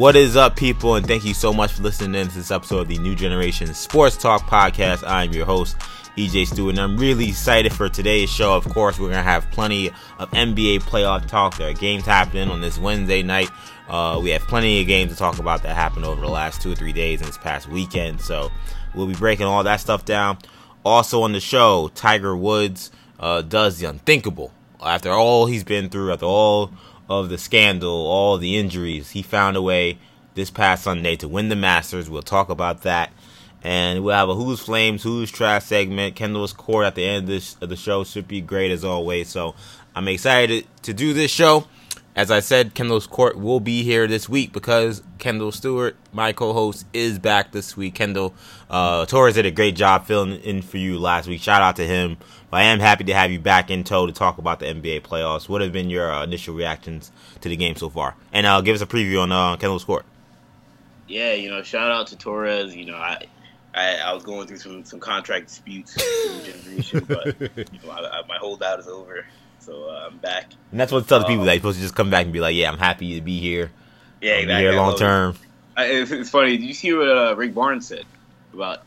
What is up, people? And thank you so much for listening in to this episode of the New Generation Sports Talk Podcast. I'm your host, EJ Stewart, and I'm really excited for today's show. Of course, we're going to have plenty of NBA playoff talk. There are games happening on this Wednesday night. Uh, we have plenty of games to talk about that happened over the last two or three days and this past weekend. So we'll be breaking all that stuff down. Also on the show, Tiger Woods uh, does the unthinkable. After all he's been through, after all of the scandal, all the injuries, he found a way this past Sunday to win the Masters. We'll talk about that. And we'll have a Who's Flames, Who's Trash segment. Kendall's Court at the end of, this, of the show should be great as always. So I'm excited to do this show. As I said, Kendall's Court will be here this week because Kendall Stewart, my co-host, is back this week. Kendall uh, Torres did a great job filling in for you last week. Shout out to him. But I am happy to have you back in tow to talk about the NBA playoffs. What have been your uh, initial reactions to the game so far? And uh, give us a preview on uh, Kendall's Court. Yeah, you know, shout out to Torres. You know, I I, I was going through some, some contract disputes generation, but you know, I, I, my holdout is over. So uh, I'm back. And that's what tells um, people that you're supposed to just come back and be like, "Yeah, I'm happy to be here. Yeah, exactly. Be here long term." It's, it's, funny. Did you see what uh, Rick Barnes said about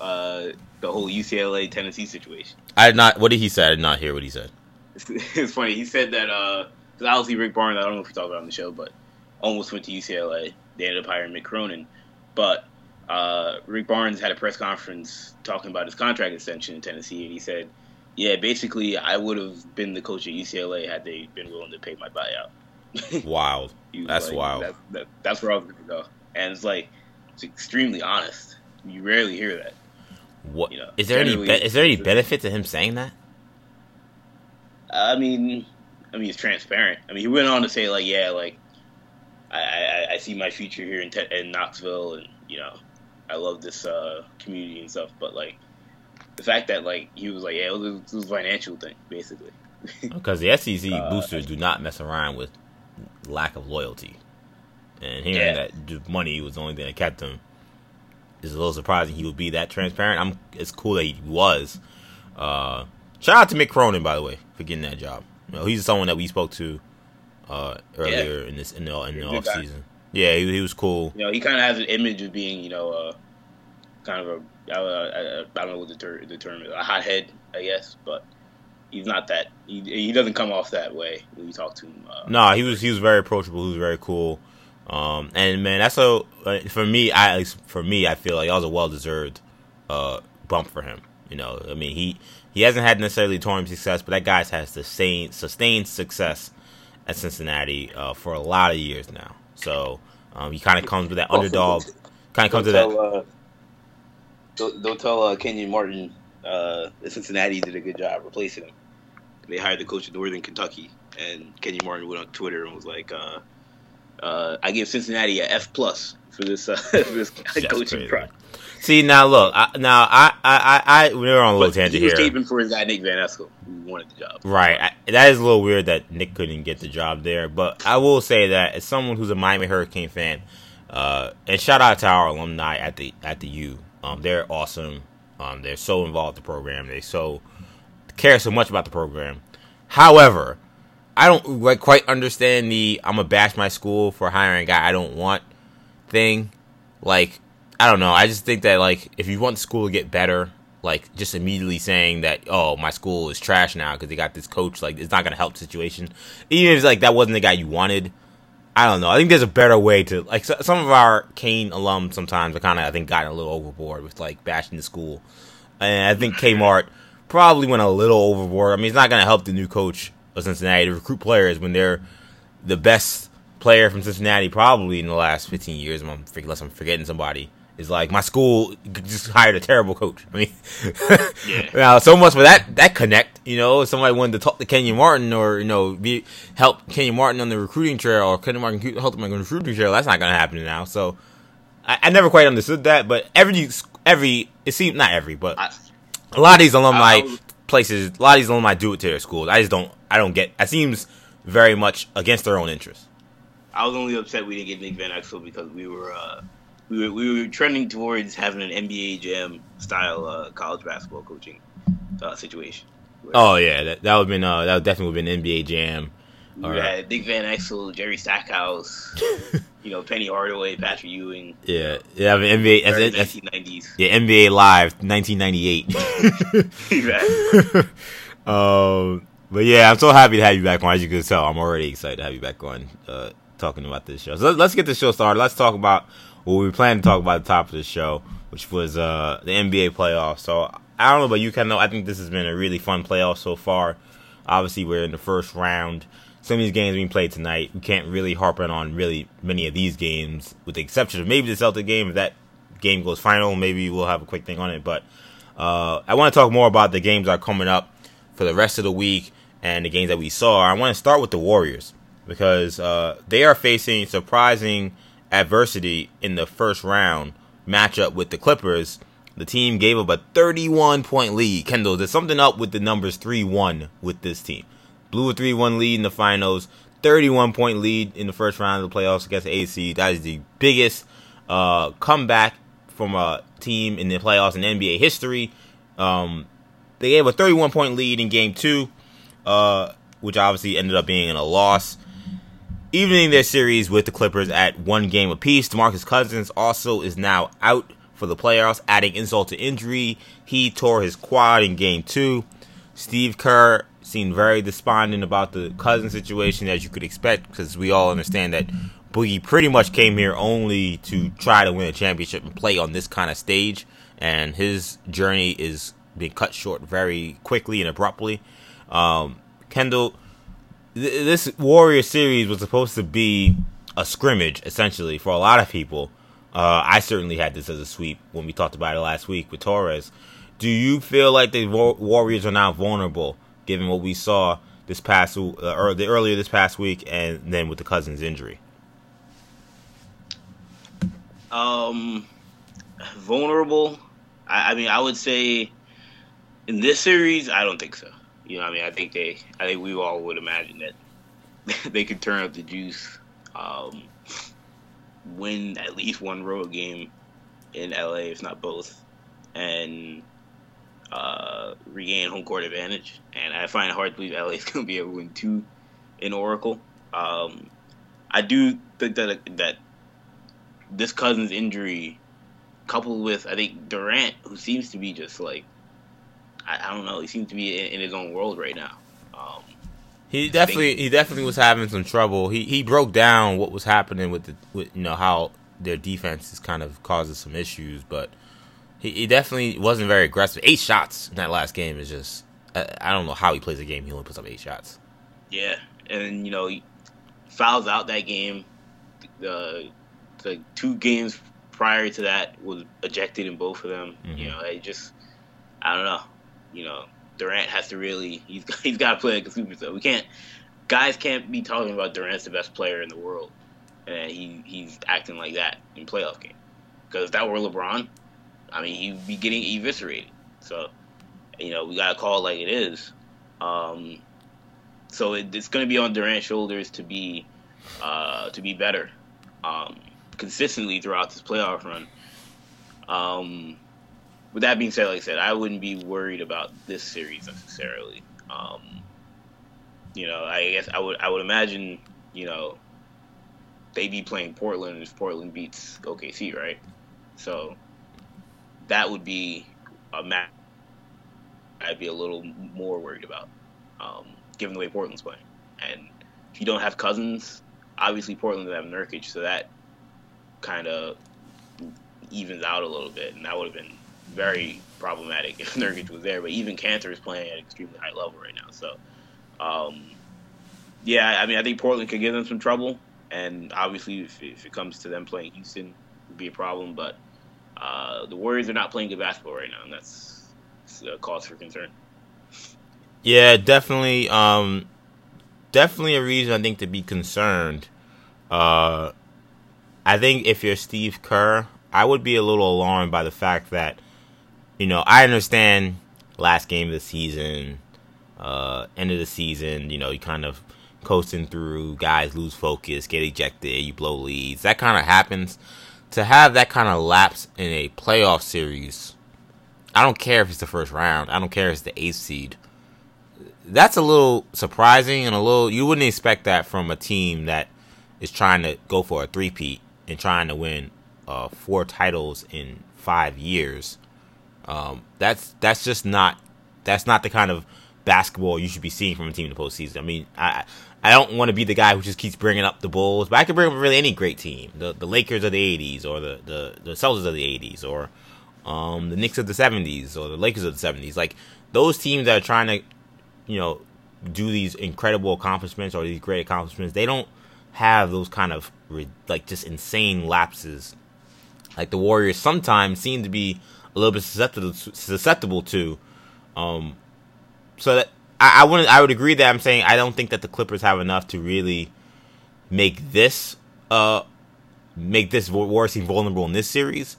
uh, the whole UCLA Tennessee situation? I did not. What did he say? I did not hear what he said. It's, it's funny. He said that because uh, obviously Rick Barnes. I don't know if we talked about on the show, but almost went to UCLA. They ended up hiring Mick Cronin, but uh, Rick Barnes had a press conference talking about his contract extension in Tennessee, and he said yeah, basically, I would have been the coach at UCLA had they been willing to pay my buyout. wild. That's like, wild. That, that, that's where I was going to go. And it's like, it's extremely honest. You rarely hear that. What you know, is there any be- is there any benefit to him saying that? I mean, I mean, it's transparent. I mean, he went on to say like, yeah, like I, I, I see my future here in, te- in Knoxville, and you know, I love this uh, community and stuff. But like, the fact that like he was like, yeah, it was, it was a financial thing basically. Because the SEC uh, boosters do not mess around with lack of loyalty, and hearing yeah. that money was the only thing that kept him is a little surprising. He would be that transparent. I'm. It's cool that he was. Uh, shout out to Mick Cronin, by the way, for getting that job. You know, he's someone that we spoke to uh, earlier yeah. in this in the in the off guy. season. Yeah, he, he was cool. You know, he kind of has an image of being, you know, uh, kind of a I, I, I don't know what the, ter- the term is, a hothead, I guess, but he's not that. He, he doesn't come off that way when you talk to him. Uh, no, nah, he was he was very approachable. He was very cool. Um, and man, that's a uh, for me. I at least for me, I feel like that was a well deserved uh, bump for him. You know, I mean he he hasn't had necessarily tournament success, but that guy's has sustained sustained success at Cincinnati uh, for a lot of years now. So um, he kind of comes with that underdog. Kind of comes with that. Uh, don't, don't tell uh, Kenyon Martin uh, that Cincinnati did a good job replacing him. They hired the coach of Northern Kentucky, and Kenyon Martin went on Twitter and was like, uh, "I give Cincinnati a F plus for this uh, for this coaching project." See now, look. I, now I, I, I, we're on a little but tangent he was here. Taping for his guy Nick Van Exel, who wanted the job. Right. I, that is a little weird that Nick couldn't get the job there. But I will say that as someone who's a Miami Hurricane fan, uh, and shout out to our alumni at the at the U. Um, they're awesome. Um, they're so involved in the program. They so care so much about the program. However, I don't like quite understand the I'm gonna bash my school for hiring a guy I don't want thing. Like, I don't know. I just think that like if you want the school to get better, like just immediately saying that oh my school is trash now because they got this coach, like it's not gonna help the situation. Even if like that wasn't the guy you wanted, I don't know. I think there's a better way to like so, some of our Cane alums sometimes are kind of I think gotten a little overboard with like bashing the school, and I think Kmart probably went a little overboard. I mean, it's not to help the new coach of Cincinnati to recruit players when they're the best player from Cincinnati probably in the last 15 years. Unless I'm forgetting somebody is like my school just hired a terrible coach. I mean, yeah. now so much for that that connect. You know, somebody wanted to talk to Kenyon Martin or you know be help Kenyon Martin on the recruiting trail or Kenyon Martin help him on the recruiting trail. That's not going to happen now. So I, I, never quite understood that. But every every it seemed not every, but I, a lot of these alumni was, places, a lot of these alumni do it to their schools. I just don't. I don't get. It seems very much against their own interests. I was only upset we didn't get Nick Van Exel because we were. Uh, we were, we were trending towards having an NBA Jam style uh, college basketball coaching uh, situation. Oh yeah, that that would been uh, that would definitely have been NBA Jam. We had Nick Van Exel, Jerry Stackhouse, you know, Penny Hardaway, Patrick Ewing. Yeah, yeah. I mean, NBA, Very that's, 1990s. yeah, NBA Live, 1998. Exactly. um, but yeah, I'm so happy to have you back on. As you can tell, I'm already excited to have you back on, uh, talking about this show. So let's, let's get the show started. Let's talk about what we plan to talk about at the top of the show, which was uh, the NBA playoffs. So I don't know about you, Ken. I think this has been a really fun playoff so far. Obviously, we're in the first round. Some of these games being played tonight, we can't really harp on really many of these games, with the exception of maybe the Celtic game. If that game goes final, maybe we'll have a quick thing on it. But uh, I want to talk more about the games that are coming up for the rest of the week and the games that we saw. I want to start with the Warriors because uh, they are facing surprising adversity in the first round matchup with the Clippers. The team gave up a 31 point lead. Kendall, there's something up with the numbers 3 1 with this team. Blew a 3 1 lead in the finals, 31 point lead in the first round of the playoffs against AC. That is the biggest uh, comeback from a team in the playoffs in NBA history. Um, they gave a 31 point lead in game two, uh, which obviously ended up being in a loss. Evening their series with the Clippers at one game apiece. DeMarcus Cousins also is now out for the playoffs, adding insult to injury. He tore his quad in game two. Steve Kerr seemed very despondent about the cousin situation, as you could expect, because we all understand that Boogie pretty much came here only to try to win a championship and play on this kind of stage, and his journey is being cut short very quickly and abruptly. Um, Kendall, th- this Warrior series was supposed to be a scrimmage, essentially, for a lot of people. Uh, I certainly had this as a sweep when we talked about it last week with Torres. Do you feel like the Warriors are now vulnerable, given what we saw this past uh, or the earlier this past week, and then with the Cousins injury? Um, vulnerable. I, I mean, I would say in this series, I don't think so. You know, I mean, I think they, I think we all would imagine that they could turn up the juice, um, win at least one road game in LA, if not both, and uh, regain home court advantage. And I find it hard to believe LA is going to be able to win two in Oracle. Um, I do think that that this Cousins injury, coupled with I think Durant, who seems to be just like I, I don't know, he seems to be in, in his own world right now. Um, He definitely he definitely was having some trouble. He he broke down what was happening with the with you know how their defense is kind of causing some issues, but he, he definitely wasn't very aggressive. Eight shots in that last game is just I, I don't know how he plays a game. He only puts up eight shots. yeah, and you know he fouls out that game. The the two games prior to that was ejected in both of them. Mhm. You know, I just I don't know. You know, Durant has to really he's he's got to play like a superstar. We can't guys can't be talking about Durant's the best player in the world, and he he's acting like that in playoff game. Because if that were LeBron, I mean he'd be getting eviscerated. So you know we gotta call it like it is. Um, so it, it's going to be on Durant's shoulders to be uh, to be better um, consistently throughout this playoff run. Um, with that being said, like I said, I wouldn't be worried about this series necessarily. Um, you know, I guess I would I would imagine you know they'd be playing Portland if Portland beats OKC, right? So that would be a match I'd be a little more worried about, um, given the way Portland's playing. And if you don't have Cousins, obviously Portland doesn't have Nurkic, so that kind of evens out a little bit, and that would have been very problematic if Nurkic was there. But Enes Kanter is playing at an extremely high level right now, so um, yeah, I mean I think Portland could give them some trouble, and obviously if, if it comes to them playing Houston, it would be a problem. But uh, the Warriors are not playing good basketball right now, and that's it's a cause for concern. Yeah, definitely. Um, definitely a reason I think to be concerned. Uh, I think if you're Steve Kerr, I would be a little alarmed by the fact that, you know, I understand last game of the season, uh, end of the season, you know, you kind of coasting through, guys lose focus, get ejected, you blow leads. That kind of happens. To have that kind of lapse in a playoff series, I don't care if it's the first round. I don't care if it's the eighth seed that's a little surprising and a little you wouldn't expect that from a team that is trying to go for a three-peat and trying to win uh, four titles in five years, um, that's that's just not that's not the kind of basketball you should be seeing from a team in the postseason. I mean, I I don't want to be the guy who just keeps bringing up the Bulls, but I could bring up really any great team, the the Lakers of the '80s, or the the the Celtics of the '80s, or um, the Knicks of the '70s, or the Lakers of the '70s. Like those teams that are trying to, you know, do these incredible accomplishments or these great accomplishments, they don't have those kind of like just insane lapses like the Warriors sometimes seem to be a little bit susceptible susceptible to. Um, so that I, I wouldn't I would agree that I'm saying I don't think that the Clippers have enough to really make this uh make this Warriors team vulnerable in this series.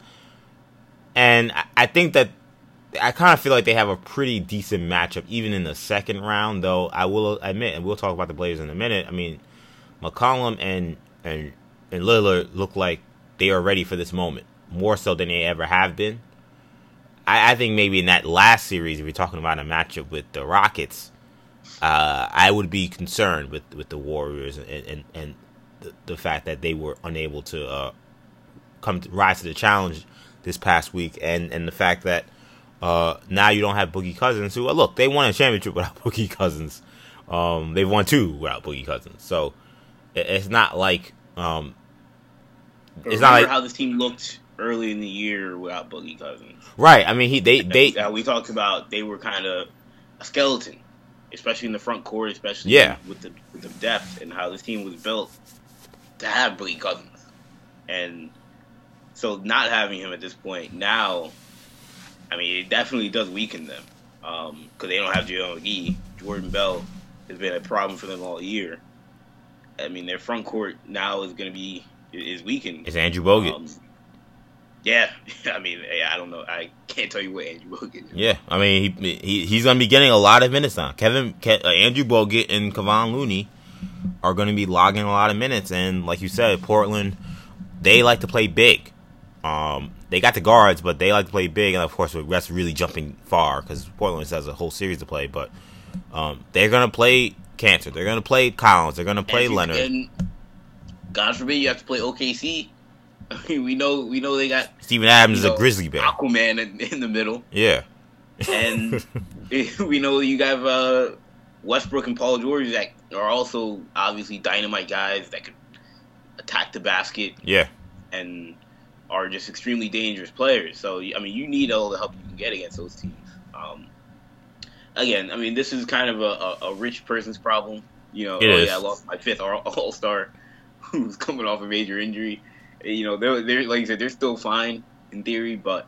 And I, I think that I kind of feel like they have a pretty decent matchup even in the second round. Though I will admit, and we'll talk about the Blazers in a minute. I mean, McCollum and and and Lillard look like they are ready for this moment more so than they ever have been. I, I think maybe in that last series, if you're talking about a matchup with the Rockets, uh, I would be concerned with, with the Warriors and and, and the, the fact that they were unable to uh, come to, rise to the challenge this past week, and and the fact that uh, now you don't have Boogie Cousins, who look they won a championship without Boogie Cousins. Um, they've won two without Boogie Cousins, so it, it's not like um, it's not like how this team looked early in the year without Boogie Cousins. Right. I mean, he they they uh, we talked about they were kind of a skeleton, especially in the front court, especially yeah. with the with the depth and how this team was built to have Boogie Cousins, and so not having him at this point now, I mean, it definitely does weaken them because um, they don't have JaVale McGee. Jordan Bell has been a problem for them all year. I mean, their front court now is going to be is weakened. It's Andrew Bogut. Um, yeah, I mean, I don't know. I can't tell you what Andrew Bogut. Is. Yeah, I mean, he, he he's going to be getting a lot of minutes now. Kevin, Ke, uh, Andrew Bogut, and Kevon Looney are going to be logging a lot of minutes, and like you said, Portland, they like to play big. Um, they got the guards, but they like to play big, and of course, that's really jumping far because Portland has a whole series to play. But um, they're going to play Kanter. They're going to play Collins. They're going to play Leonard. And God forbid you have to play OKC we know we know they got Steven Adams is a Grizzly Bear, Aquaman in, in the middle. Yeah, and we know you got uh, Westbrook and Paul George that are also obviously dynamite guys that could attack the basket. Yeah, and are just extremely dangerous players. So I mean, you need all the help you can get against those teams. Um, again, I mean, this is kind of a, a, a rich person's problem. You know, it oh is. yeah, I lost my fifth All Star, who's coming off a major injury you know, they're, they're like you said, they're still fine in theory, but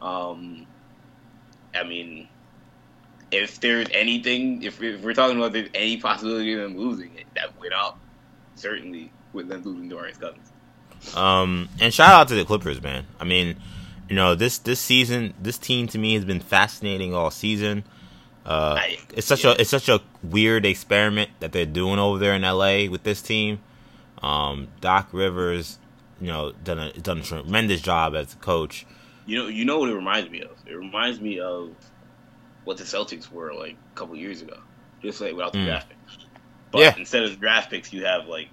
um, I mean, if there's anything, if, if we're talking about there's any possibility of them losing it, that went up certainly with them losing Darius Cousins. Um, and shout out to the Clippers, man. I mean, you know, this this season, this team to me has been fascinating all season. Uh, I, it's such yeah. a it's such a weird experiment that they're doing over there in LA with this team. Um, Doc Rivers you know, done a done a tremendous job as a coach. You know, you know what it reminds me of. It reminds me of what the Celtics were like a couple years ago, just like without the mm. draft picks. But yeah. instead of draft picks, you have like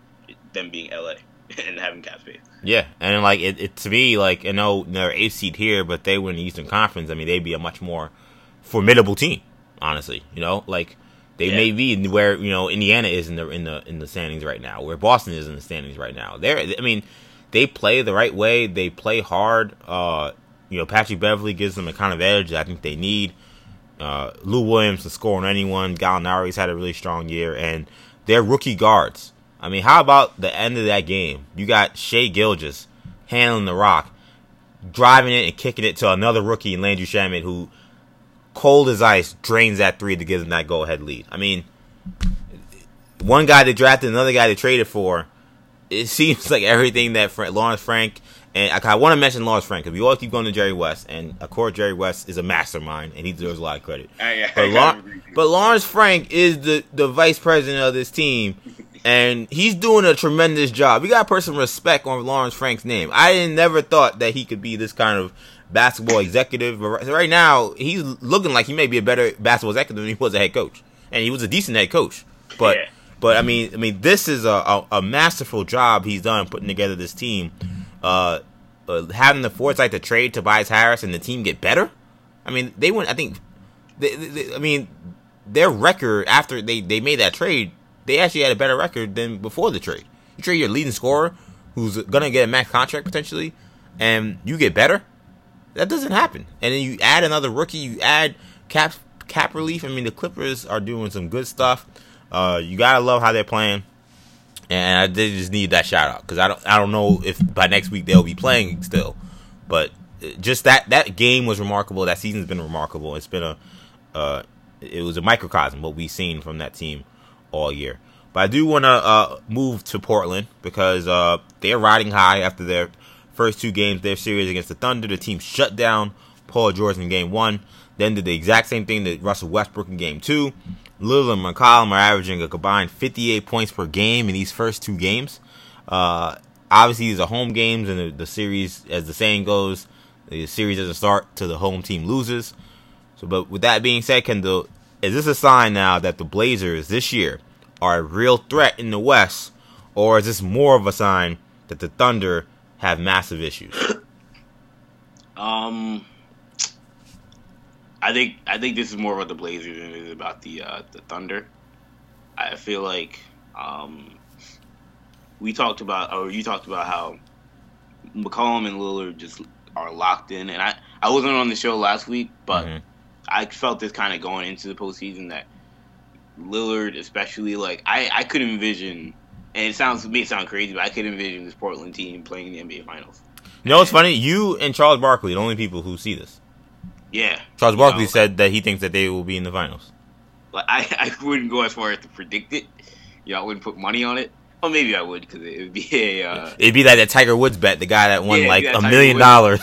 them being LA and having cap space. Yeah, and like it, it to me, like I know they're eighth seed here, but they were in the Eastern Conference. I mean, they'd be a much more formidable team, honestly. You know, like they yeah. may be where you know Indiana is in the in the in the standings right now, where Boston is in the standings right now. They're, I mean, they play the right way. They play hard. Uh, you know, Patrick Beverley gives them a kind of edge that I think they need. Uh, Lou Williams to score on anyone. Gallinari's had a really strong year, and they're rookie guards. I mean, how about the end of that game? You got Shai Gilgeous handling the rock, driving it and kicking it to another rookie, Landry Shamet, who cold as ice drains that three to give them that go ahead lead. I mean, one guy they drafted, another guy they traded for it seems like everything that Fra- Lawrence Frank and I, I want to mention Lawrence Frank because we always keep going to Jerry West, and of course Jerry West is a mastermind and he deserves a lot of credit. I, but, La- but Lawrence Frank is the the vice president of this team, and he's doing a tremendous job. We got to put some respect on Lawrence Frank's name. I never thought that he could be this kind of basketball executive, but right now he's looking like he may be a better basketball executive than he was a head coach, and he was a decent head coach, but. Yeah But I mean, I mean, this is a, a, a masterful job he's done putting together this team. Uh, uh, having the foresight to trade Tobias Harris and the team get better. I mean, they went. I think. They, they, I mean, their record after they they made that trade, they actually had a better record than before the trade. You trade your leading scorer, who's gonna get a max contract potentially, and you get better. That doesn't happen. And then you add another rookie. You add cap cap relief. I mean, the Clippers are doing some good stuff. Uh, you gotta love how they're playing, and I did just need that shout out because I don't I don't know if by next week they'll be playing still, but just that that game was remarkable. That season's been remarkable. It's been a uh, it was a microcosm what we've seen from that team all year. But I do want to uh, move to Portland because uh, they're riding high after their first two games, their series against the Thunder. The team shut down Paul George in game one, then did the exact same thing to Russell Westbrook in game two. Lillard and McCollum are averaging a combined 58 points per game in these first two games. Uh, obviously, these are home games, and the, the, series, as the saying goes, the series doesn't start till the home team loses. So, but with that being said, can the is this a sign now that the Blazers this year are a real threat in the West, or is this more of a sign that the Thunder have massive issues? Um, I think I think this is more about the Blazers than it is about the uh, the Thunder. I feel like um, we talked about, or you talked about how McCollum and Lillard just are locked in, and I I wasn't on the show last week, but mm-hmm. I felt this kind of going into the postseason that Lillard, especially like I I could envision, and it sounds to me it sounds crazy, but I could envision this Portland team playing the NBA Finals. You know what's funny? You and Charles Barkley, the only people who see this. Yeah. Charles Barkley know, said that he thinks that they will be in the finals. Like I, I wouldn't go as far as to predict it. You know, I wouldn't put money on it. Or maybe I would because it would be a. Uh, It'd be like that Tiger Woods bet, the guy that won yeah, like a million dollars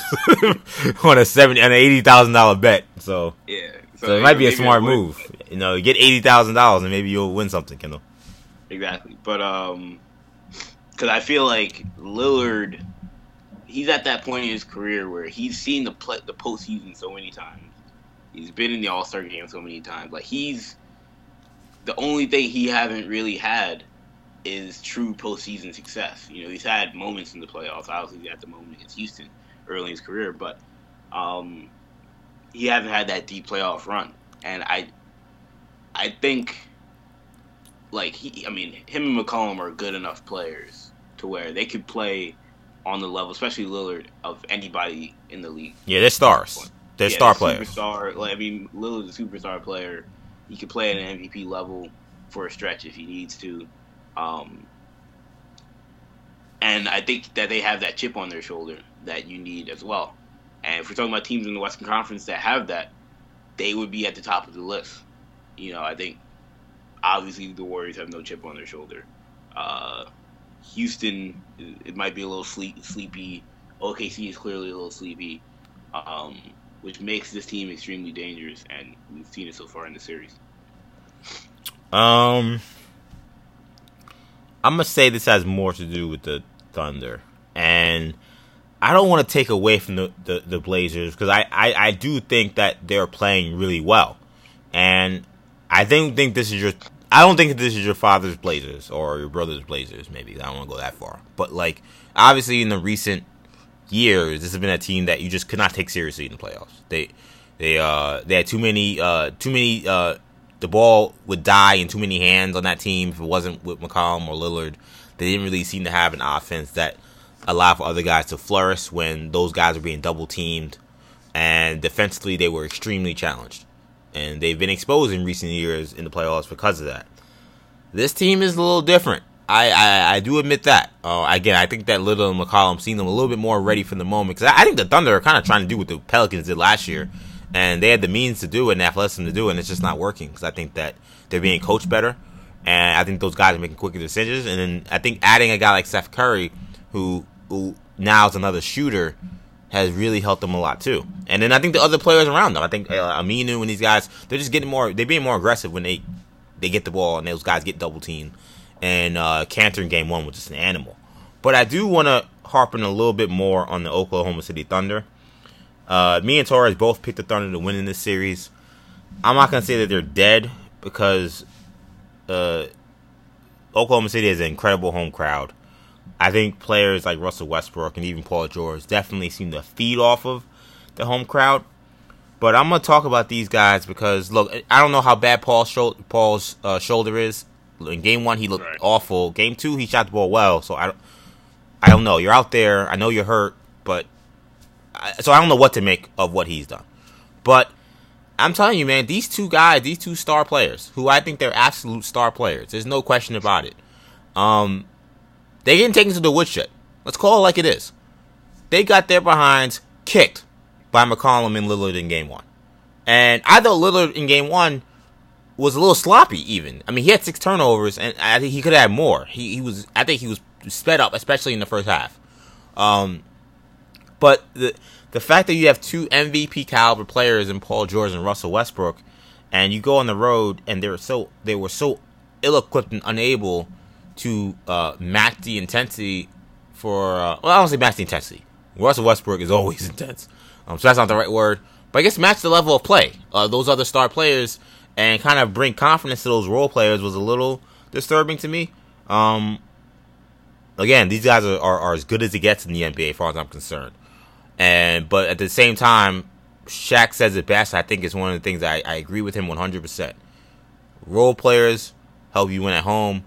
on a seventy and an eighty thousand dollar bet. So yeah, so, so it might be a smart move. You know, get eighty thousand dollars and maybe you'll win something, Kendall. Exactly, but um, because I feel like Lillard he's at that point in his career where he's seen the play, the postseason so many times. He's been in the All Star game so many times. Like he's the only thing he haven't really had is true postseason success. You know, he's had moments in the playoffs. Obviously, at the moment against Houston early in his career, but um, he hasn't had that deep playoff run. And I, I think, like he, I mean, him and McCollum are good enough players to where they could play on the level, especially Lillard, of anybody in the league. Yeah, they're stars. They're yeah, star players. Superstar. Like, I mean, Lillard's a superstar player. He can play at an MVP level for a stretch if he needs to. Um, and I think that they have that chip on their shoulder that you need as well. And if we're talking about teams in the Western Conference that have that, they would be at the top of the list. You know, I think obviously the Warriors have no chip on their shoulder. Uh, Houston, it might be a little sleep, sleepy. OKC is clearly a little sleepy, um, which makes this team extremely dangerous, and we've seen it so far in the series. Um, I'm gonna say this has more to do with the Thunder, and I don't want to take away from the, the, the Blazers because I, I, I do think that they're playing really well, and I think think this is your I don't think this is your father's Blazers or your brother's Blazers. Maybe I don't want to go that far, but like obviously in the recent years, this has been a team that you just could not take seriously in the playoffs. They they uh they had too many uh too many uh the ball would die in too many hands on that team if it wasn't with McCollum or Lillard. They didn't really seem to have an offense that allowed for other guys to flourish when those guys were being double teamed, and defensively they were extremely challenged and they've been exposed in recent years in the playoffs because of that. This team is a little different. I, I, I do admit that. Uh, again, I think that Lillard and McCollum them a little bit more ready for the moment because I, I, think the Thunder are kind of trying to do what the Pelicans did last year, and they had the means to do it and athleticism to do it, and it's just not working because I think that they're being coached better, and I think those guys are making quicker decisions, and then I think adding a guy like Seth Curry, who who now is another shooter has really helped them a lot too. And then I think the other players around them, I think uh, Aminu and these guys, they're just getting more, they're being more aggressive when they they get the ball and those guys get double teamed. And uh, Kanter in game one was just an animal. But I do want to harp on a little bit more on the Oklahoma City Thunder. Uh, me and Torres both picked the Thunder to win in this series. I'm not gonna say that they're dead because uh, Oklahoma City has an incredible home crowd. I think players like Russell Westbrook and even Paul George definitely seem to feed off of the home crowd. But I'm gonna talk about these guys because look, I don't know how bad Paul's, sho- Paul's uh, shoulder is. In game one, he looked right. awful. Game two, he shot the ball well. So I, I don't know. You're out there. I know you're hurt, but I, so I don't know what to make of what he's done. But I'm telling you, man, these two guys, these two star players, who I think they're absolute star players. There's no question about it. Um, they didn't take into the woodshed. Let's call it like it is. They got their behinds kicked by McCollum and Lillard in game one. And I thought Lillard in game one was a little sloppy even. I mean, he had six turnovers and I think he could have had more. He, he was, I think he was sped up, especially in the first half. Um, but the, the fact that you have two MVP caliber players in Paul George and Russell Westbrook, and you go on the road and they were so they were so ill-equipped and unable to uh, match the intensity for uh, well, I don't say match the intensity. Russell Westbrook is always intense, um, so that's not the right word. But I guess match the level of play. Uh, those other star players and kind of bring confidence to those role players was a little disturbing to me. Um, again, these guys are, are, are, as good as it gets in the NBA, as far as I'm concerned. And but at the same time, Shaq says it best. I think it's one of the things I, I agree with him 100%. Role players help you win at home.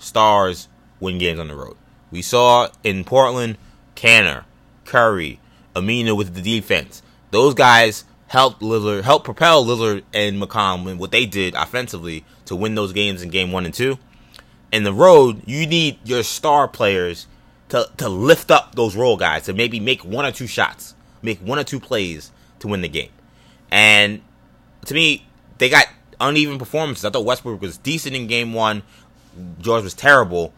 Stars win games on the road. We saw in Portland, Kanter, Curry, Aminu with the defense. Those guys helped Lillard, helped propel Lillard and McCollum and what they did offensively to win those games in game one and two. In the road, you need your star players to, to lift up those role guys to maybe make one or two shots, make one or two plays to win the game. And to me, they got uneven performances. I thought Westbrook was decent in game one. George was terrible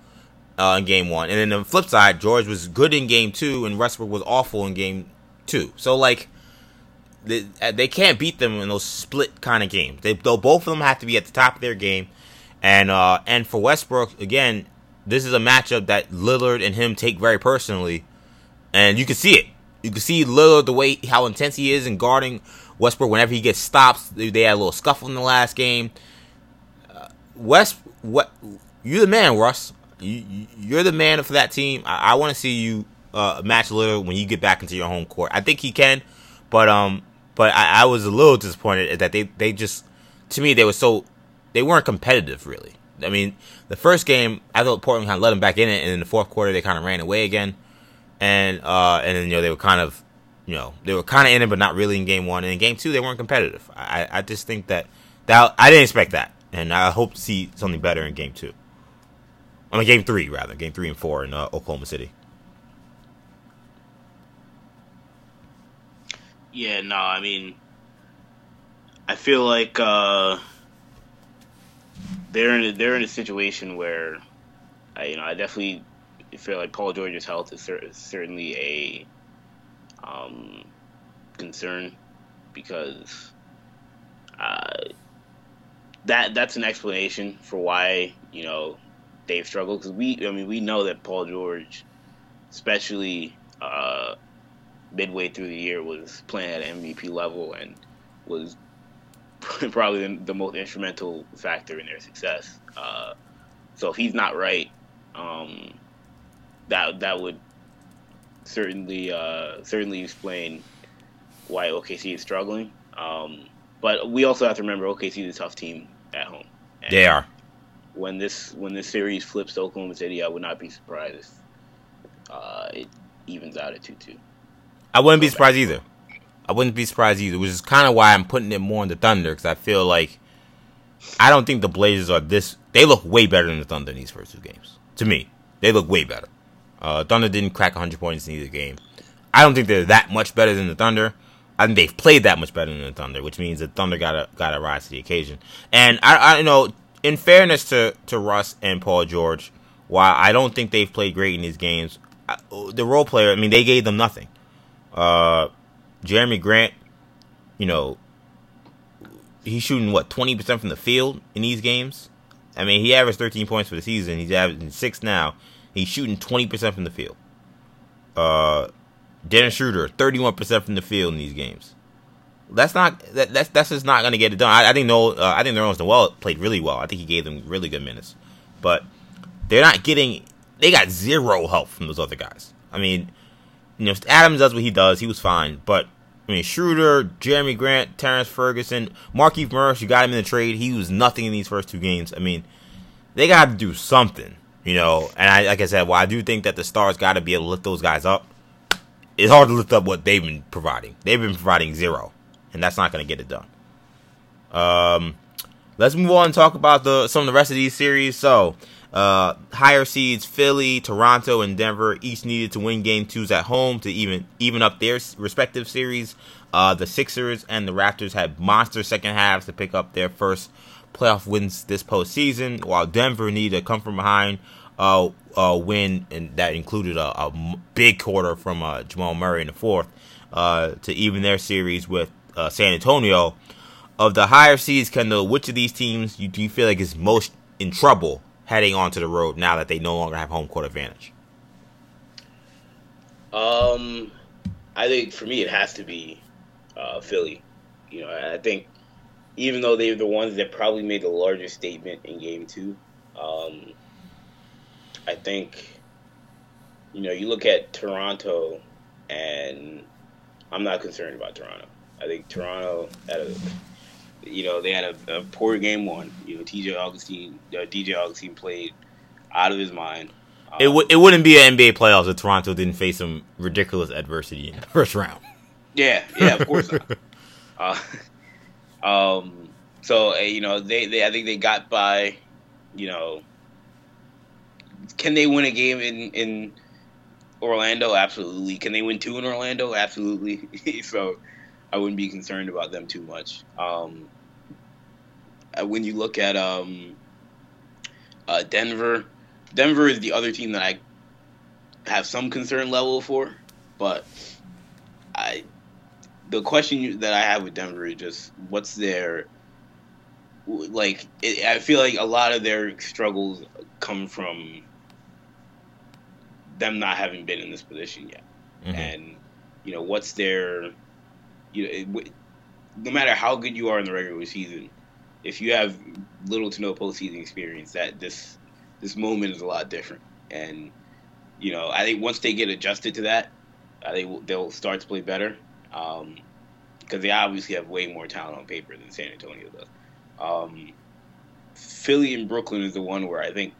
uh, in game one. And then the flip side, George was good in game two, and Westbrook was awful in game two. So, like, they, they can't beat them in those split kind of games. They, both of them have to be at the top of their game. And uh, and for Westbrook, again, this is a matchup that Lillard and him take very personally, and you can see it. You can see Lillard the way how intense he is in guarding Westbrook. Whenever he gets stops, they, they had a little scuffle in the last game. Uh, West, what you're the man, Russ. You, you're the man for that team. I, I want to see you uh, match Lillard when you get back into your home court. I think he can, but um, but I, I was a little disappointed that they they just to me they were so they weren't competitive really. I mean, the first game, I thought Portland kind of let them back in it, and in the fourth quarter, they kind of ran away again, and uh, and then you know they were kind of, you know, they were kind of in it, but not really in game one. And in game two, they weren't competitive. I I just think that that I didn't expect that, and I hope to see something better in game two. I mean, game three rather, game three and four in uh, Oklahoma City. Yeah, no, I mean, I feel like. uh they're in a, they're in a situation where, I, you know, I definitely feel like Paul George's health is cer- certainly a um, concern because that that's an explanation for why you know they've struggled because we I mean we know that Paul George, especially uh, midway through the year, was playing at an MVP level and was probably the, most instrumental factor in their success. Uh, so if he's not right, um, that that would certainly uh, certainly explain why OKC is struggling. Um, but we also have to remember OKC is a tough team at home. And they are. When this when this series flips to Oklahoma City, I would not be surprised if uh, it evens out at two two. I wouldn't be surprised either. I wouldn't be surprised either, which is kind of why I'm putting it more on the Thunder because I feel like I don't think the Blazers are this. They look way better than the Thunder in these first two games. To me, they look way better. Uh, Thunder didn't crack 100 points in either game. I don't think they're that much better than the Thunder. Think they've played that much better than the Thunder, which means the Thunder gotta gotta rise to the occasion. And I, I you know, in fairness to to Russ and Paul George, while I don't think they've played great in these games, I, the role player, I mean, they gave them nothing. Uh, Jerami Grant, you know, he's shooting what twenty percent from the field in these games. I mean, he averaged thirteen points for the season. He's averaging six now. He's shooting twenty percent from the field. Uh, Dennis Schroeder, thirty-one percent from the field in these games. That's not that, that's that's just not going to get it done. I, I think no, uh, I think Nerlens Noel played really well. I think he gave them really good minutes, but they're not getting. They got zero help from those other guys. I mean, you know, Adams does what he does. He was fine, but I mean, Schroeder, Jerami Grant, Terrence Ferguson, Markieff Morris, you got him in the trade. He was nothing in these first two games. I mean, they got to do something, you know. And I, like I said, well, I do think that the Stars got to be able to lift those guys up, it's hard to lift up what they've been providing. They've been providing zero, and that's not going to get it done. Um, let's move on and talk about the some of the rest of these series. So, uh, higher seeds Philly, Toronto, and Denver each needed to win game twos at home to even even up their respective series. Uh, the Sixers and the Raptors had monster second halves to pick up their first playoff wins this postseason, while Denver needed to come from behind uh, uh, win, and that included a, a big quarter from uh, Jamal Murray in the fourth uh, to even their series with uh, San Antonio. Of the higher seeds, Kendall, which of these teams you, do you feel like is most in trouble heading onto the road now that they no longer have home court advantage? Um, I think for me it has to be uh, Philly. You know, I think even though they're the ones that probably made the largest statement in Game Two, um, I think you know you look at Toronto, and I'm not concerned about Toronto. I think Toronto had a you know, they had a, a poor game one. You know, TJ Augustin, uh, DJ Augustin played out of his mind. Um, it w- it wouldn't be an NBA playoffs if Toronto didn't face some ridiculous adversity in the first round. Yeah, yeah, of course. uh, um, so uh, you know, they, they I think they got by. You know, can they win a game in in Orlando? Absolutely. Can they win two in Orlando? Absolutely. so I wouldn't be concerned about them too much. Um, uh, when you look at um, uh, Denver, Denver is the other team that I have some concern level for, but I the question that I have with Denver is just what's their like. It, I feel like a lot of their struggles come from them not having been in this position yet, mm-hmm. and you know what's their you know, no matter how good you are in the regular season, if you have little to no postseason experience, that this this moment is a lot different. And you know, I think once they get adjusted to that, I think they'll start to play better. Um, because they obviously have way more talent on paper than San Antonio does. Um, Philly and Brooklyn is the one where I think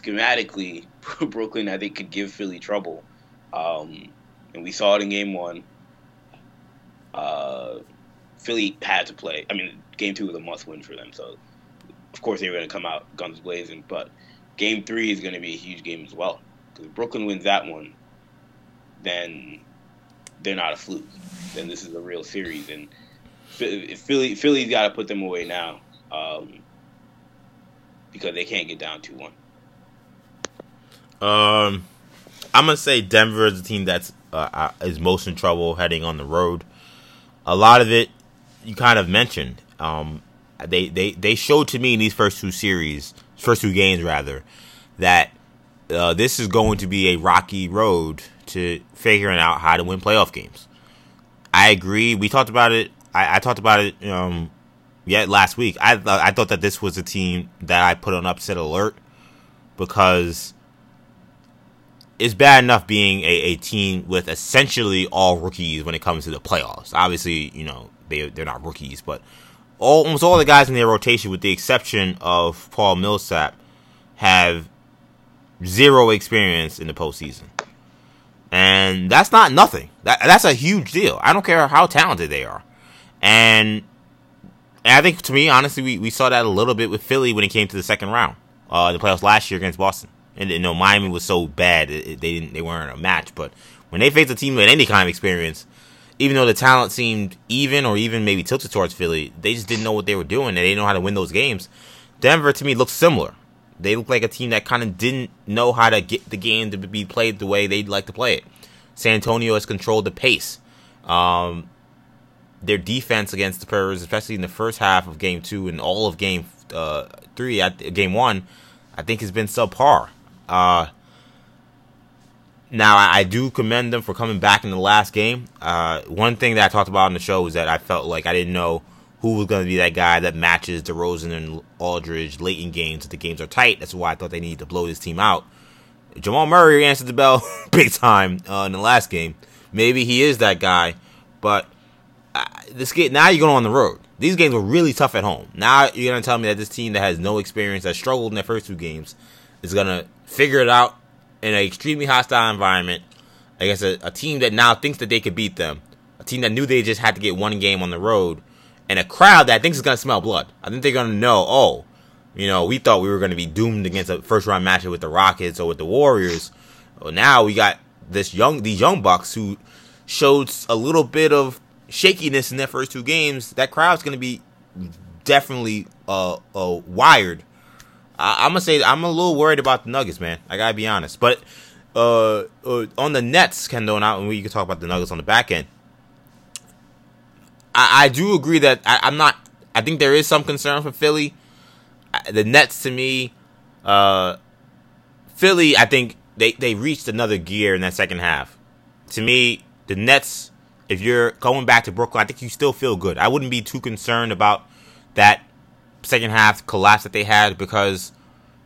schematically Brooklyn I think could give Philly trouble. Um, and we saw it in game one uh, Philly had to play. I mean, game two was a must win for them, so of course they were going to come out guns blazing. But game three is going to be a huge game as well. Because if Brooklyn wins that one, then they're not a fluke. Then this is a real series, and Philly Philly's got to put them away now um, because they can't get down two one. Um, I'm gonna say Denver is the team that's uh, is most in trouble heading on the road a lot of it you kind of mentioned. Um, they, they, they showed to me in these first two series, first two games rather, that uh, this is going to be a rocky road to figuring out how to win playoff games. I agree. We talked about it. I, I talked about it. Um, yet last week. I I thought that this was a team that I put on upset alert because it's bad enough being a, a team with essentially all rookies when it comes to the playoffs. Obviously, you know, they they're not rookies, but all, almost all the guys in their rotation, with the exception of Paul Millsap, have zero experience in the postseason. And that's not nothing. That, that's a huge deal. I don't care how talented they are. And, and I think, to me, honestly, we, we saw that a little bit with Philly when it came to the second round, uh, the playoffs last year against Boston and you know Miami was so bad they didn't they weren't a match. But when they faced a team with any kind of experience, even though the talent seemed even or even maybe tilted towards Philly, they just didn't know what they were doing and they didn't know how to win those games. Denver to me looks similar. They look like a team that kind of didn't know how to get the game to be played the way they'd like to play it. San Antonio has controlled the pace. Um, their defense against the Spurs, especially in the first half of Game Two and all of Game uh, Three, at Game One, I think has been subpar. Uh, now, I, do commend them for coming back in the last game. Uh, one thing that I talked about on the show was that I felt like I didn't know who was going to be that guy that matches DeRozan and Aldridge late in games if the games are tight. That's why I thought they needed to blow this team out. Jamal Murray answered the bell big time uh, in the last game. Maybe he is that guy, but uh, this game now you're going on the road. These games were really tough at home. Now you're gonna tell me that this team that has no experience, that struggled in their first two games, is gonna figure it out in an extremely hostile environment against a, a team that now thinks that they could beat them, a team that knew they just had to get one game on the road, and a crowd that thinks is gonna smell blood. I think they're gonna know, oh, you know, we thought we were gonna be doomed against a first round matchup with the Rockets or with the Warriors. Well, now we got this young these young bucks who showed a little bit of shakiness in their first two games, that crowd's going to be definitely uh, uh wired. I, am gonna say I'm a little worried about the Nuggets, man. I gotta be honest. But uh, uh on the Nets, Kendall, and I, we can talk about the Nuggets on the back end. I, I do agree that I, I'm not. I think there is some concern for Philly. The Nets, to me, uh, Philly, I think they they reached another gear in that second half. To me, the Nets if you're going back to Brooklyn, I think you still feel good. I wouldn't be too concerned about that second half collapse that they had because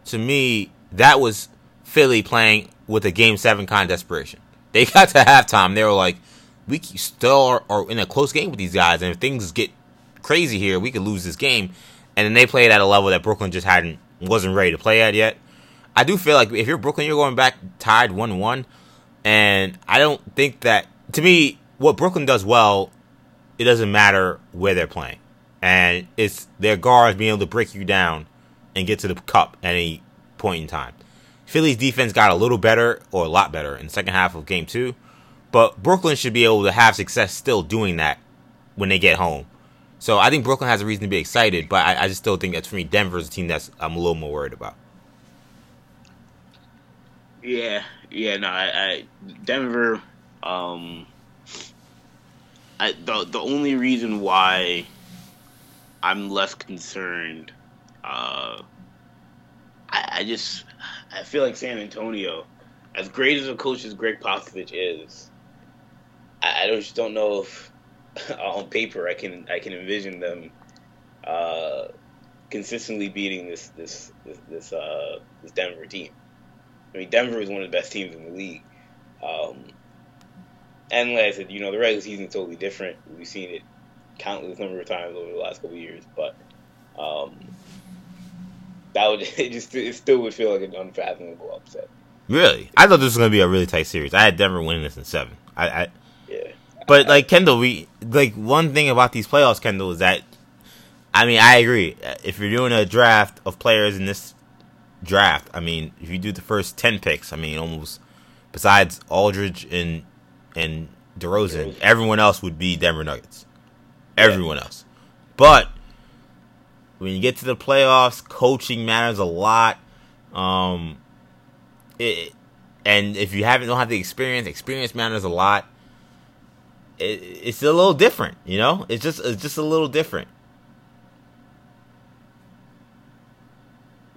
to me, that was Philly playing with a game seven kind of desperation. They got to halftime, they were like, we still are, are in a close game with these guys, and if things get crazy here, we could lose this game. And then they played at a level that Brooklyn just hadn't wasn't ready to play at yet. I do feel like if you're Brooklyn, you're going back tied one one, and I don't think that to me what Brooklyn does well, it doesn't matter where they're playing. And it's their guards being able to break you down and get to the cup at any point in time. Philly's defense got a little better, or a lot better, in the second half of game two. But Brooklyn should be able to have success still doing that when they get home. So I think Brooklyn has a reason to be excited, but I, I just still think that for me, Denver's a team that's I'm a little more worried about. Yeah, yeah, no, I, I Denver. Um, I, the the only reason why I'm less concerned, uh, I, I just I feel like San Antonio, as great as a coach as Gregg Popovich is, I, I just don't know if on paper I can I can envision them uh, consistently beating this this this this, uh, this Denver team. I mean, Denver is one of the best teams in the league. Um, and like I said, you know, the regular season is totally different. We've seen it countless number of times over the last couple years, but um, that would it just it still would feel like an unfathomable upset. Really, I thought this was going to be a really tight series. I had Denver winning this in seven. I, I yeah. But like Kendall, we like one thing about these playoffs, Kendall, is that I mean I agree. If you're doing a draft of players in this draft, I mean if you do the first ten picks, I mean almost besides Aldridge and and DeRozan, everyone else would be Denver Nuggets. Everyone yeah. else. But when you get to the playoffs, coaching matters a lot. Um, it, and if you haven't don't have the experience, experience matters a lot. It, it's a little different, you know. It's just it's just a little different.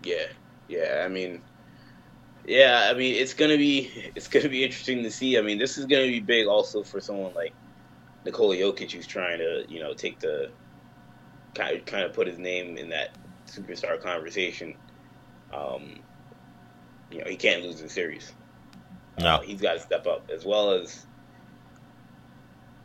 Yeah, yeah. I mean, yeah, I mean it's gonna be it's gonna be interesting to see. I mean, this is gonna be big also for someone like Nikola Jokic, who's trying to you know take the kind of, kind of put his name in that superstar conversation. Um, you know, he can't lose the series. No, uh, he's got to step up as well as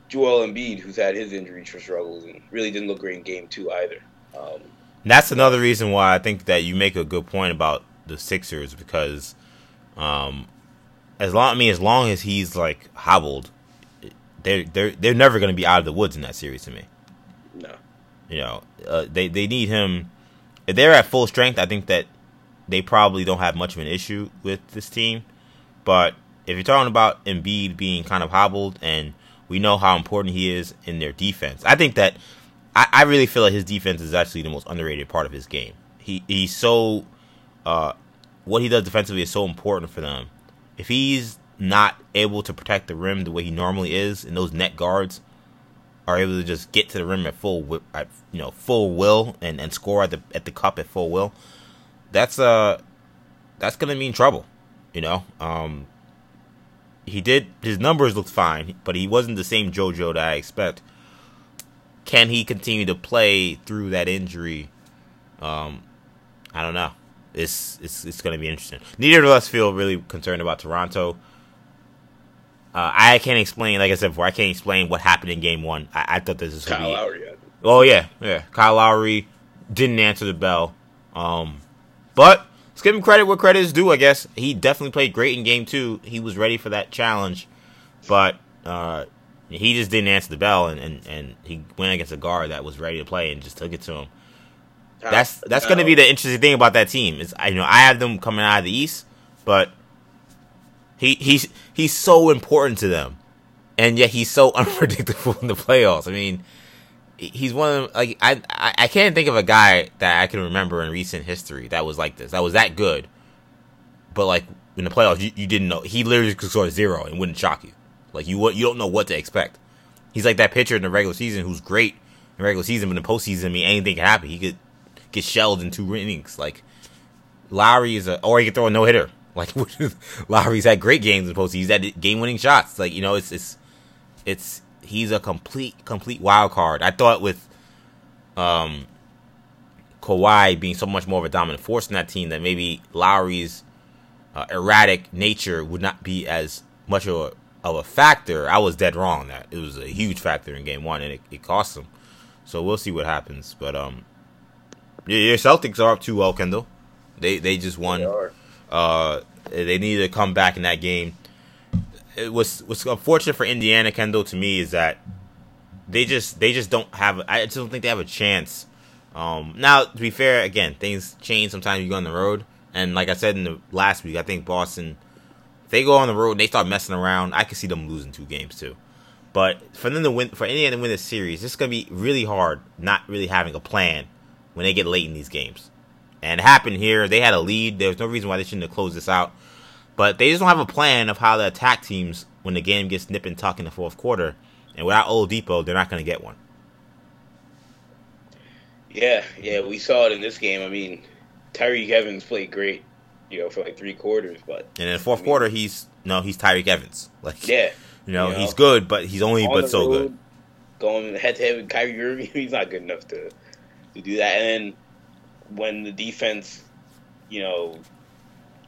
Joel Embiid, who's had his injury struggles and really didn't look great in Game Two either. Um, that's another reason why I think that you make a good point about the Sixers because um, as long I mean, as long as he's like hobbled, they're they're they're never going to be out of the woods in that series to me. No, you know uh, they they need him. If they're at full strength, I think that they probably don't have much of an issue with this team. But if you're talking about Embiid being kind of hobbled, and we know how important he is in their defense, I think that I, I really feel like his defense is actually the most underrated part of his game. He he's so uh, what he does defensively is so important for them. If he's not able to protect the rim the way he normally is, and those net guards are able to just get to the rim at full, at, you know, full will and, and score at the at the cup at full will, that's uh that's gonna mean trouble. You know, um, he did his numbers looked fine, but he wasn't the same JoJo that I expect. can he continue to play through that injury? Um, I don't know. It's it's it's to be interesting. Neither of us feel really concerned about Toronto. Uh, I can't explain, like I said before, I can't explain what happened in Game One. I, I thought this was Kyle Lowry. Yeah. Oh yeah, yeah. Kyle Lowry didn't answer the bell, um, but let's give him credit where credit is due. I guess he definitely played great in Game Two. He was ready for that challenge, but uh, he just didn't answer the bell, and, and, and he went against a guard that was ready to play and just took it to him. That's that's going to be the interesting thing about that team. Is I you know I have them coming out of the East, but he he's he's so important to them, and yet he's so unpredictable in the playoffs. I mean, he's one of them, like I I can't think of a guy that I can remember in recent history that was like this. That was that good, but like in the playoffs, you, you didn't know he literally could score zero and wouldn't shock you. Like you you don't know what to expect. He's like that pitcher in the regular season who's great in regular season, but in the postseason, I mean anything can happen. He could get shelled in two innings. Like Lowry is a, or he could throw a no hitter. Like Lowry's had great games in the postseason. He's had game winning shots. Like you know, it's it's it's he's a complete complete wild card. I thought with um Kawhi being so much more of a dominant force in that team that maybe Lowry's uh, erratic nature would not be as much of a, of a factor. I was dead wrong. That it was a huge factor in Game One, and it, it cost them. So we'll see what happens. But um, yeah, your Celtics are up 2-0, Kendall. They they just won. They uh, they needed to come back in that game. It was what's unfortunate for Indiana, Kendall, to me is that they just they just don't have. I just don't think they have a chance. Um, now, to be fair, again, things change. Sometimes you go on the road, and like I said in the last week, I think Boston. They go on the road and they start messing around, I can see them losing two games too. But for them to win, for Indiana to win this series, it's gonna be really hard. Not really having a plan when they get late in these games. And it happened here. They had a lead. There's no reason why they shouldn't have closed this out. But they just don't have a plan of how to attack teams when the game gets nip and tuck in the fourth quarter. And without Oladipo, they're not going to get one. Yeah, yeah, we saw it in this game. I mean, Tyreke Evans played great, you know, for like three quarters, but and in the fourth I mean, quarter, he's no, he's Tyreke Evans. Like, yeah, you know, you know, he's good, but he's only but so road, good. Going head to head with Kyrie Irving, he's not good enough to to do that. And then when the defense, you know,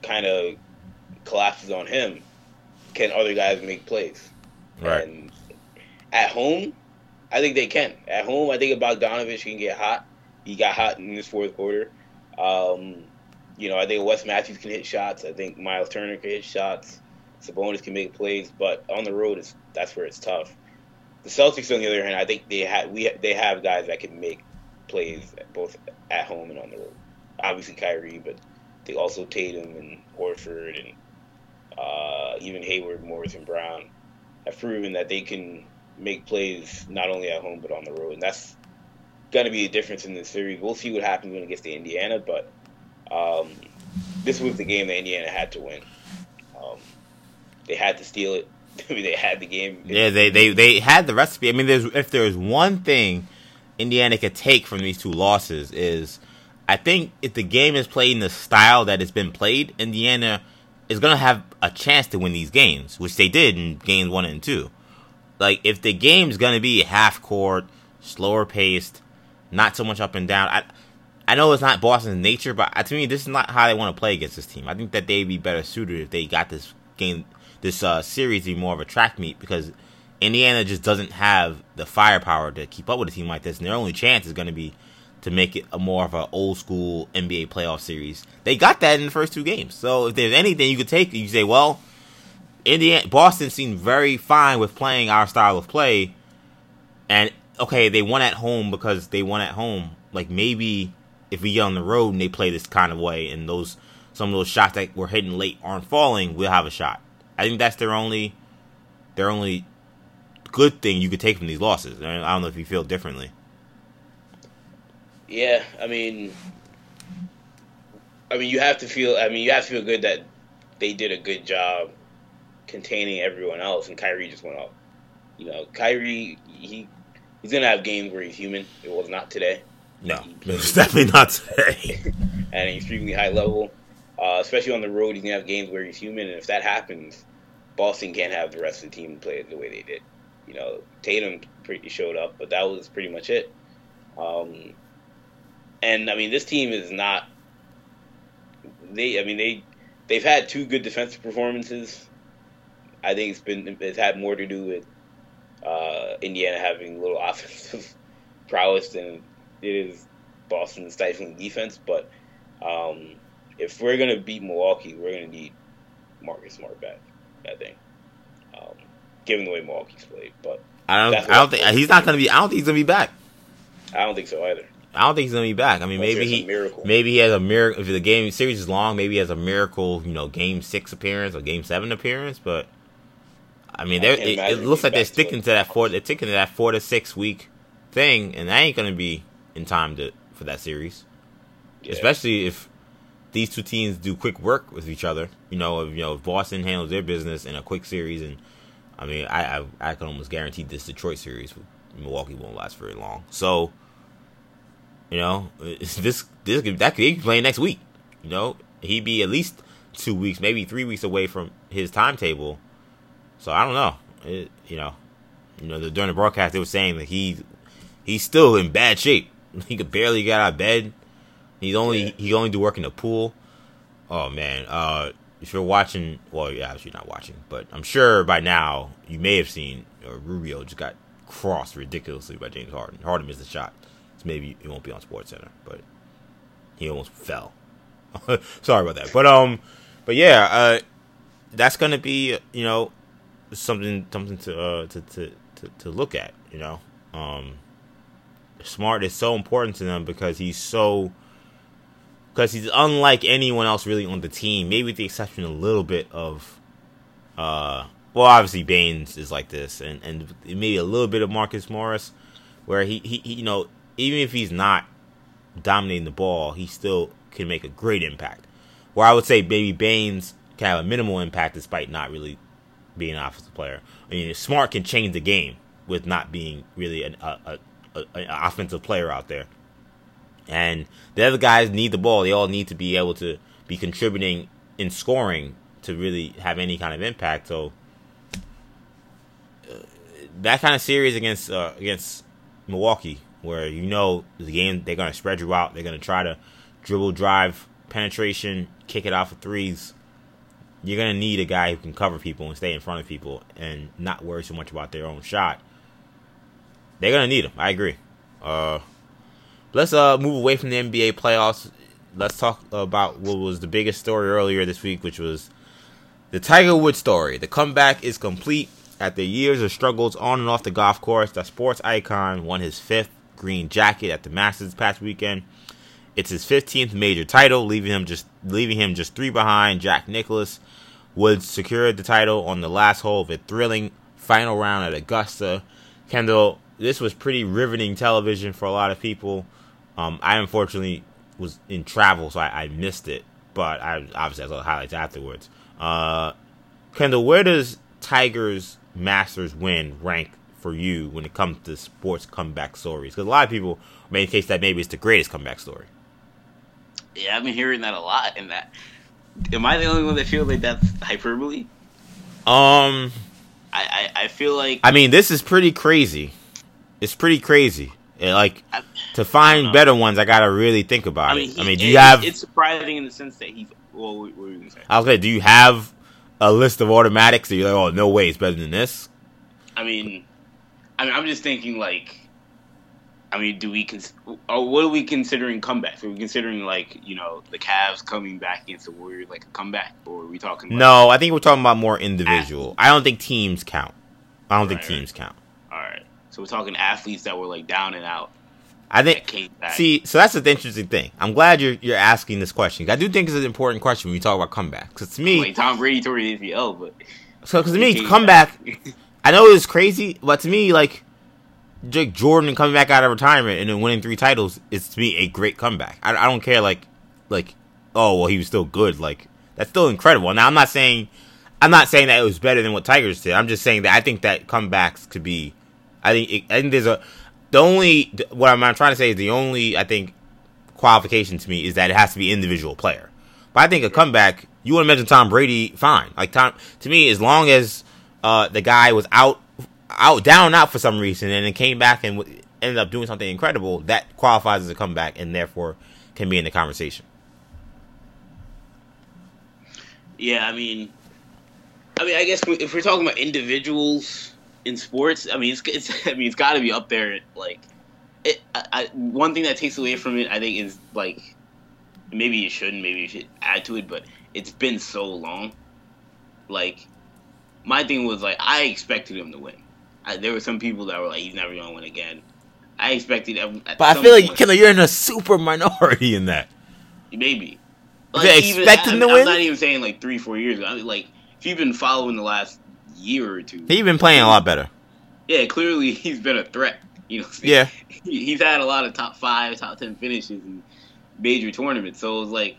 kind of collapses on him, can other guys make plays? Right. And at home, I think they can. At home, I think about Bogdanovich can get hot. He got hot in this fourth quarter. Um, you know, I think Wes Matthews can hit shots. I think Miles Turner can hit shots. Sabonis can make plays, but on the road, it's, that's where it's tough. The Celtics, on the other hand, I think they have we they have guys that can make plays both at home and on the road. Obviously Kyrie, but they also Tatum and Horford and uh, even Hayward, Morris, and Brown have proven that they can make plays not only at home but on the road, and that's going to be a difference in this series. We'll see what happens when it gets to Indiana, but um, this was the game that Indiana had to win. Um, they had to steal it. I mean, they had the game. Yeah, they, they they had the recipe. I mean, there's if there's one thing Indiana could take from these two losses is I think if the game is played in the style that it's been played, Indiana is going to have a chance to win these games, which they did in games one and two. Like, if the game's going to be half court, slower paced, not so much up and down, I, I know it's not Boston's nature, but to me, this is not how they want to play against this team. I think that they'd be better suited if they got this game, this uh, series, be more of a track meet because Indiana just doesn't have the firepower to keep up with a team like this, and their only chance is going to be to make it a more of an old school NBA playoff series. They got that in the first two games. So if there's anything you could take, you say, well, Indiana, Boston seemed very fine with playing our style of play, and okay, they won at home because they won at home. Like maybe if we get on the road and they play this kind of way, and those some of those shots that were hitting late aren't falling, we'll have a shot. I think that's their only their only good thing you could take from these losses. I don't know if you feel differently. Yeah, I mean, I mean, you have to feel. I mean, you have to feel good that they did a good job containing everyone else, and Kyrie just went off. You know, Kyrie, he he's gonna have games where he's human. It was not today. No, it's definitely not today. at an extremely high level, uh, especially on the road, he's gonna have games where he's human, and if that happens, Boston can't have the rest of the team play it the way they did. You know, Tatum pretty showed up, but that was pretty much it. Um, and I mean, this team is not. They, I mean, they they've had two good defensive performances. I think it's been it's had more to do with uh, Indiana having a little offensive prowess than it is Boston stifling defense. But um, if we're gonna beat Milwaukee, we're gonna need Marcus Smart back. I think, given the way Milwaukee's played. But I don't. I don't think he's not gonna be. I don't think he's gonna be back. I don't think so either. I don't think he's gonna be back. I mean, maybe he miracle. maybe he has a miracle. If the game series is long, maybe he has a miracle. You know, game six appearance or game seven appearance. But I mean, I it, it, looks like they're sticking to, to that four. They're sticking to that four to six week thing, and that ain't gonna be in time to for that series. Yeah. Especially if these two teams do quick work with each other. You know, if you know if Boston handles their business in a quick series, and I mean, I I, I can almost guarantee this Detroit series Milwaukee won't last very long. So, you know, this this that could be playing next week. You know, he'd be at least two weeks, maybe three weeks away from his timetable. So I don't know. It, you know, you know, the, during the broadcast they were saying that he he's still in bad shape. He could barely get out of bed. He's only yeah. he only do work in the pool. Oh man, uh, if you're watching, well, yeah, you're not watching, but I'm sure by now you may have seen uh, Rubio just got crossed ridiculously by James Harden. Harden missed a shot, so maybe it won't be on Sports Center, but he almost fell. Sorry about that, but um, but yeah, uh, that's gonna be you know something something to uh to to to, to look at, you know, um. Smart is so important to them because he's so because he's unlike anyone else really on the team. Maybe with the exception a little bit of, uh, well, obviously Baynes is like this, and and maybe a little bit of Marcus Morris, where he, he, he you know even if he's not dominating the ball, he still can make a great impact. Where I would say maybe Baynes can have a minimal impact despite not really being an offensive player. I mean, Smart can change the game with not being really an, a, a, a, an offensive player out there. And the other guys need the ball. They all need to be able to be contributing in scoring to really have any kind of impact. So uh, that kind of series against uh, against Milwaukee, where you know the game they're going to spread you out, they're going to try to dribble, drive, penetration, kick it off of threes. You're going to need a guy who can cover people and stay in front of people and not worry so much about their own shot. They're going to need him. I agree. Uh, let's uh move away from the NBA playoffs. Let's talk about what was the biggest story earlier this week, which was the Tiger Woods story. The comeback is complete after years of struggles on and off the golf course. The sports icon won his fifth green jacket at the Masters past weekend. It's his 15th major title, leaving him just leaving him just three behind Jack Nicklaus. Woods secured the title on the last hole of a thrilling final round at Augusta. Kendall, this was pretty riveting television for a lot of people. Um, I unfortunately was in travel, so I, I missed it. But I obviously I saw the highlights afterwards. Uh, Kendall, where does Tiger's Masters win rank for you when it comes to sports comeback stories? Because a lot of people made the case that maybe it's the greatest comeback story. Yeah, I've been hearing that a lot. And that, am I the only one that feels like that's hyperbole? Um, I, I, I feel like I mean this is pretty crazy. It's pretty crazy. Like to find better ones, I gotta really think about I mean, it. He, I mean, do you it, have? It's surprising in the sense that he's. Well, what were you gonna say? I was like, do you have a list of automatics that you're like, oh, no way, it's better than this? I mean, I mean, I'm just thinking like, I mean, do we cons- or what are we considering comebacks? Are we considering like you know the Cavs coming back against the Warriors like a comeback, or are we talking? no, I think we're talking about more individual. Athletes. I don't think teams count. I don't right, think teams count. All right. So we're talking athletes that were like down and out. I think. See, so that's the interesting thing. I'm glad you're you're asking this question. I do think it's an important question when you talk about comebacks. Because to me, Wait, Tom Brady tore his ACL, but so because to me, comeback. I know it's crazy, but to me, like Jake Jordan coming back out of retirement and then winning three titles is to me a great comeback. I, I don't care like like oh well he was still good like that's still incredible. Now I'm not saying I'm not saying that it was better than what Tigers did. I'm just saying that I think that comebacks could be. I think it, I think there's a the only what I'm, I'm trying to say is the only I think qualification to me is that it has to be individual player. But I think a comeback, you want to mention Tom Brady, fine. Like Tom, to me, as long as uh, the guy was out out down out for some reason, and then came back and w- ended up doing something incredible, that qualifies as a comeback, and therefore can be in the conversation. Yeah, I mean, I mean, I guess if we're talking about individuals in sports, I mean, it's, it's I mean, it's got to be up there. Like, it, I, I, one thing that takes away from it, I think, is like, maybe you shouldn't, maybe you should add to it, but it's been so long. Like, my thing was like, I expected him to win. I, there were some people that were like, he's never gonna win again. I expected. But I feel like Kendall, you're in a super minority in that. Maybe. Like, they expect him to I'm, win. I'm not even saying like three, four years ago. I mean, like if you've been following the last year or two, he's been playing a lot better. Yeah, clearly he's been a threat. You know. Yeah. he's had a lot of top five, top ten finishes in major tournaments. So it was like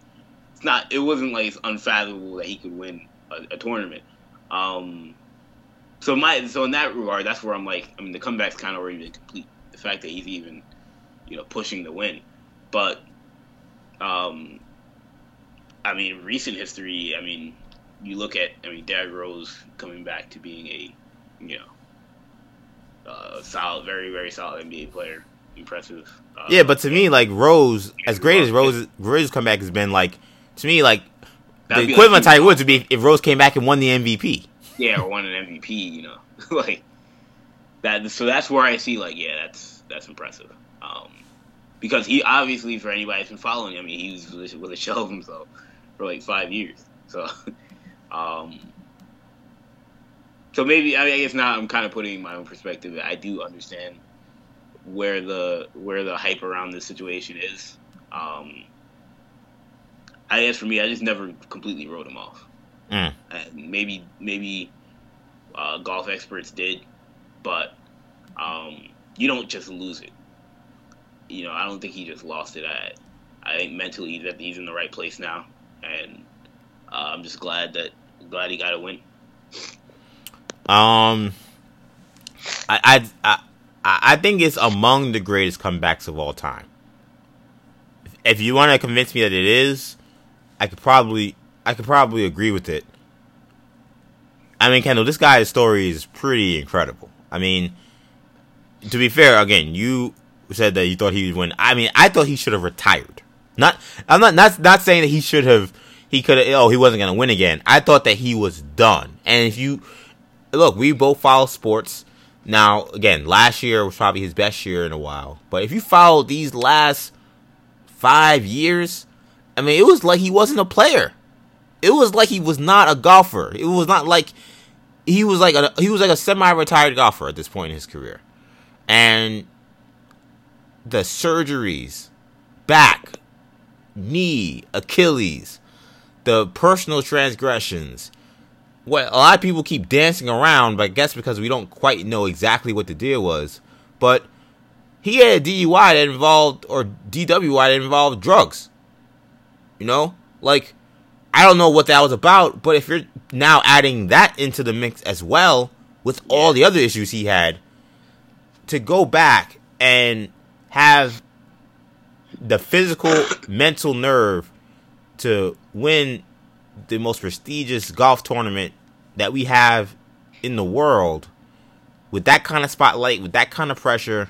it's not. It wasn't like it's unfathomable that he could win a, a tournament. Um. So my so in that regard, that's where I'm like, I mean, the comeback's kind of already been complete. The fact that he's even, you know, pushing the win, but, um, I mean, recent history. I mean, you look at. I mean, Derrick Rose coming back to being a, you know, uh, solid, very very solid NBA player. Impressive. Uh, yeah, but to me, like Rose, as great as Rose, Rose's comeback has been, like to me, like the equivalent like, of Tiger Woods would be if Rose came back and won the MVP. Yeah, or won an MVP. You know, like that. So that's where I see, like, yeah, that's that's impressive. Um, because he obviously, for anybody that's been following, him, I mean, he was with a shell of himself for like five years. So, um, so maybe I, mean, I guess now I'm kind of putting my own perspective. I do understand where the where the hype around this situation is. Um, I guess for me, I just never completely wrote him off. Mm. maybe maybe uh, golf experts did, but um, you don't just lose it. You know, I don't think he just lost it. I I think mentally that he's in the right place now, and uh, I'm just glad that glad he got a win. Um, I I I I think it's among the greatest comebacks of all time. If you want to convince me that it is, I could probably I could probably agree with it. I mean, Kendall, this guy's story is pretty incredible. I mean, to be fair, again, you said that you thought he would win. I mean, I thought he should have retired. Not, I'm not not not saying that he should have. He could have. Oh, he wasn't to win again. I thought that he was done. And if you look, we both follow sports. Now, again, last year was probably his best year in a while. But if you follow these last five years, I mean, it was like he wasn't a player. It was like he was not a golfer. It was not like he was like a he was like a semi-retired golfer at this point in his career. And the surgeries, back, knee, Achilles, the personal transgressions. What a lot of people keep dancing around, but I guess because we don't quite know exactly what the deal was. But he had a DUI that involved or DWI that involved drugs. You know, like I don't know what that was about, but if you're now adding that into the mix as well with all the other issues he had, to go back and have the physical, mental nerve to win the most prestigious golf tournament that we have in the world with that kind of spotlight, with that kind of pressure,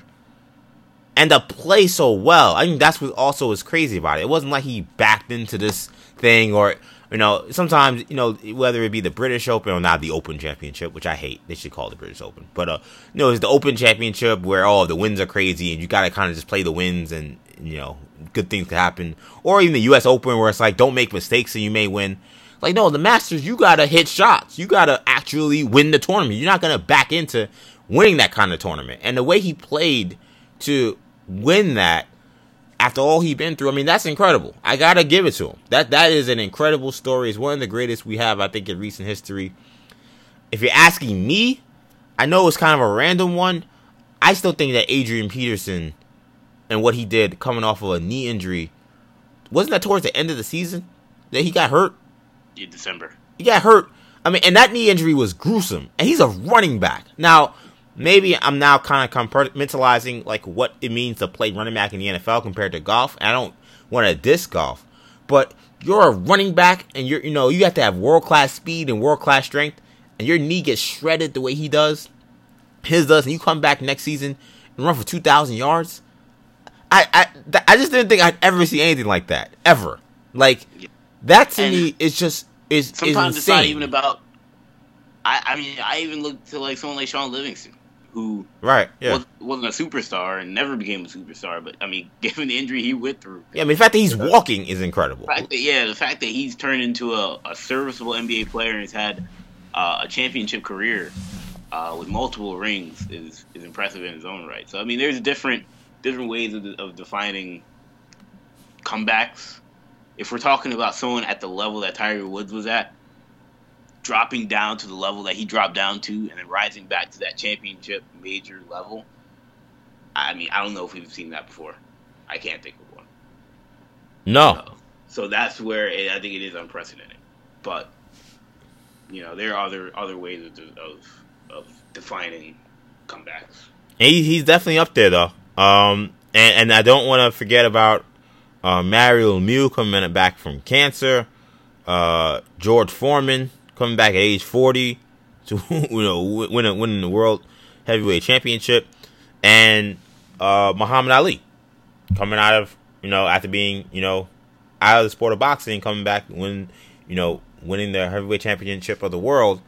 and to play so well. I think that's what also is crazy about it. It wasn't like he backed into this thing or you know, sometimes, you know, whether it be the British Open or not the Open Championship, which I hate. They should call it the British Open. But, uh, you know, it's the Open Championship where, oh, the wins are crazy and you gotta kind of just play the wins and, you know, good things can happen. Or even the U.S. Open where it's like, don't make mistakes and you may win. Like, no, the Masters, you gotta hit shots. You gotta actually win the tournament. You're not gonna back into winning that kind of tournament. And the way he played to win that after all he'd been through, I mean, that's incredible. I gotta give it to him. That that is an incredible story. It's one of the greatest we have, I think, in recent history. If you're asking me, I know it's kind of a random one. I still think that Adrian Peterson and what he did coming off of a knee injury wasn't that towards the end of the season that he got hurt. In December. He got hurt. I mean, and that knee injury was gruesome. And he's a running back. Now, maybe I'm now kind of compartmentalizing like what it means to play running back in the NFL compared to golf. I don't want to diss golf, but you're a running back and you're you know you have to have world class speed and world class strength, and your knee gets shredded the way he does. his does, and you come back next season and run for two thousand yards, I I I just didn't think I'd ever see anything like that ever. Like that to and me is just is sometimes is it's not even about. I I mean I even look to like someone like Shaun Livingston who right yeah was, wasn't a superstar and never became a superstar. But I mean, given the injury he went through, yeah, I mean, the fact that he's walking is incredible. The that, yeah, the fact that he's turned into a, a serviceable NBA player and has had uh, a championship career uh, with multiple rings is is impressive in his own right. So I mean, there's different different ways of, of defining comebacks. If we're talking about someone at the level that Tiger Woods was at, dropping down to the level that he dropped down to and then rising back to that championship major level. I mean, I don't know if we've seen that before. I can't think of one. No. So, so that's where it, I think it is unprecedented. But you know, there are other other ways of of, of defining comebacks. He, he's definitely up there though. Um, and, and I don't want to forget about uh, Mario Lemieux coming back from cancer. Uh, George Foreman coming back at age 40 to you know win winning the world heavyweight championship, and uh, Muhammad Ali coming out of you know after being you know out of the sport of boxing, coming back when you know winning the heavyweight championship of the world.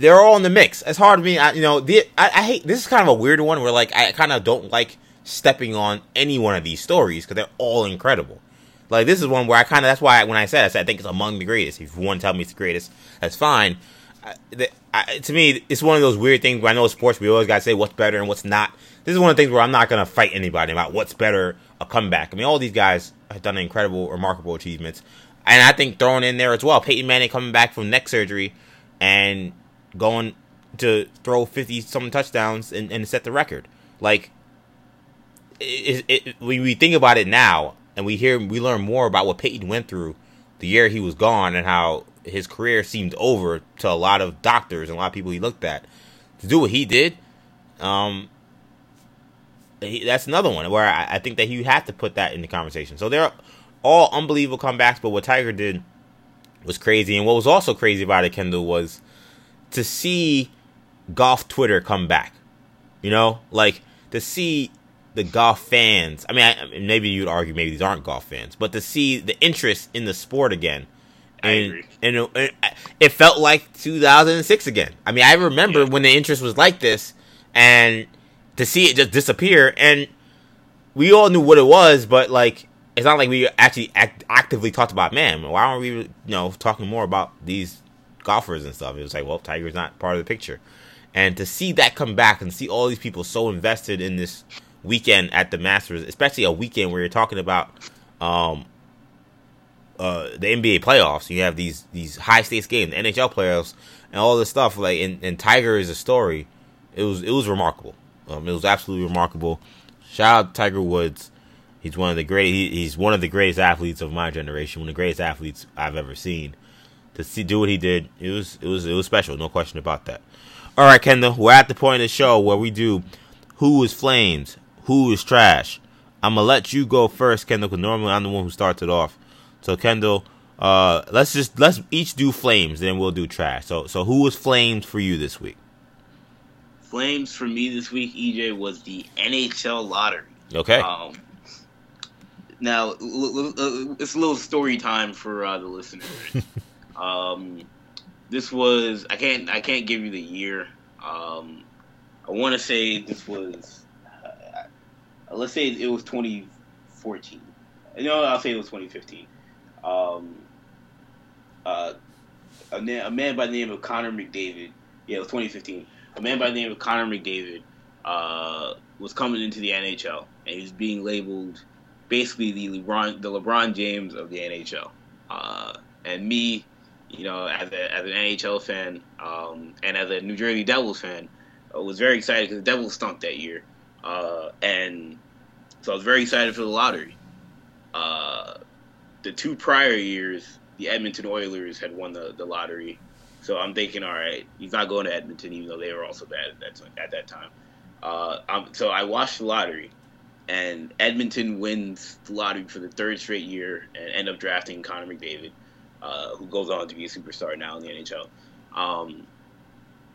They're all in the mix. It's hard to me, I, you know. The, I, I hate this is kind of a weird one where like I kind of don't like stepping on any one of these stories because they're all incredible. Like this is one where I kind of that's why when I said I said I think it's among the greatest. If you want to tell me it's the greatest, that's fine. I, the, I, to me, it's one of those weird things where I know sports we always gotta say what's better and what's not. This is one of the things where I'm not gonna fight anybody about what's better a comeback. I mean, all these guys have done incredible, remarkable achievements, and I think throwing in there as well, Peyton Manning coming back from neck surgery and going to throw 50 some touchdowns and, and set the record. Like, it, it, it, when we think about it now, and we hear we learn more about what Peyton went through the year he was gone and how his career seemed over to a lot of doctors and a lot of people he looked at to do what he did. Um, he, that's another one where I, I, think that you have to put that in the conversation. So they're all unbelievable comebacks, but what Tiger did was crazy. And what was also crazy about it, Kendall, was to see golf Twitter come back. You know, like to see the golf fans. I mean, I, maybe you'd argue maybe these aren't golf fans, but to see the interest in the sport again. And, and it, it, felt like 2006 again. I mean, I remember yeah. when the interest was like this, and to see it just disappear, and we all knew what it was, but like, it's not like we actually act, actively talked about, man, why aren't we, you know, talking more about these golfers and stuff? It was like, well, Tiger's not part of the picture. And to see that come back and see all these people so invested in this weekend at the Masters, especially a weekend where you're talking about um, uh, the NBA playoffs. You have these these high stakes games, the NHL playoffs, and all this stuff. Like, and, and Tiger is a story. It was it was remarkable. Um, it was absolutely remarkable. Shout out Tiger Woods. He's one of the great. He, he's one of the greatest athletes of my generation. One of the greatest athletes I've ever seen. To see do what he did, it was it was it was special. No question about that. All right, Kendall, we're at the point of the show where we do who is flames, who is trash. I'm gonna let you go first, Kendall, because normally I'm the one who starts it off. So Kendall, uh, let's just let's each do flames, then we'll do trash. So so who was flames for you this week? Flames for me this week, EJ, was the NHL lottery. Okay. Um, now it's a little story time for uh, the listeners. um, this was I can't I can't give you the year. Um, I want to say this was uh, let's say it was 2014. You know, I'll say it was 2015. Um, uh, a, na- a, man by the name of Connor McDavid. Yeah, it was 2015. A man by the name of Connor McDavid uh, was coming into the NHL, and he was being labeled basically the LeBron, the LeBron James of the NHL. Uh, and me, you know, as, a, as an NHL fan um, and as a New Jersey Devils fan, uh, was very excited because the Devils stunk that year. Uh, and so I was very excited for the lottery. Uh, the two prior years, the Edmonton Oilers had won the, the lottery. So I'm thinking, all right, he's not going to Edmonton, even though they were also bad at that, at that time. Uh, so I watched the lottery, and Edmonton wins the lottery for the third straight year and end up drafting Connor McDavid, uh, who goes on to be a superstar now in the NHL. Um,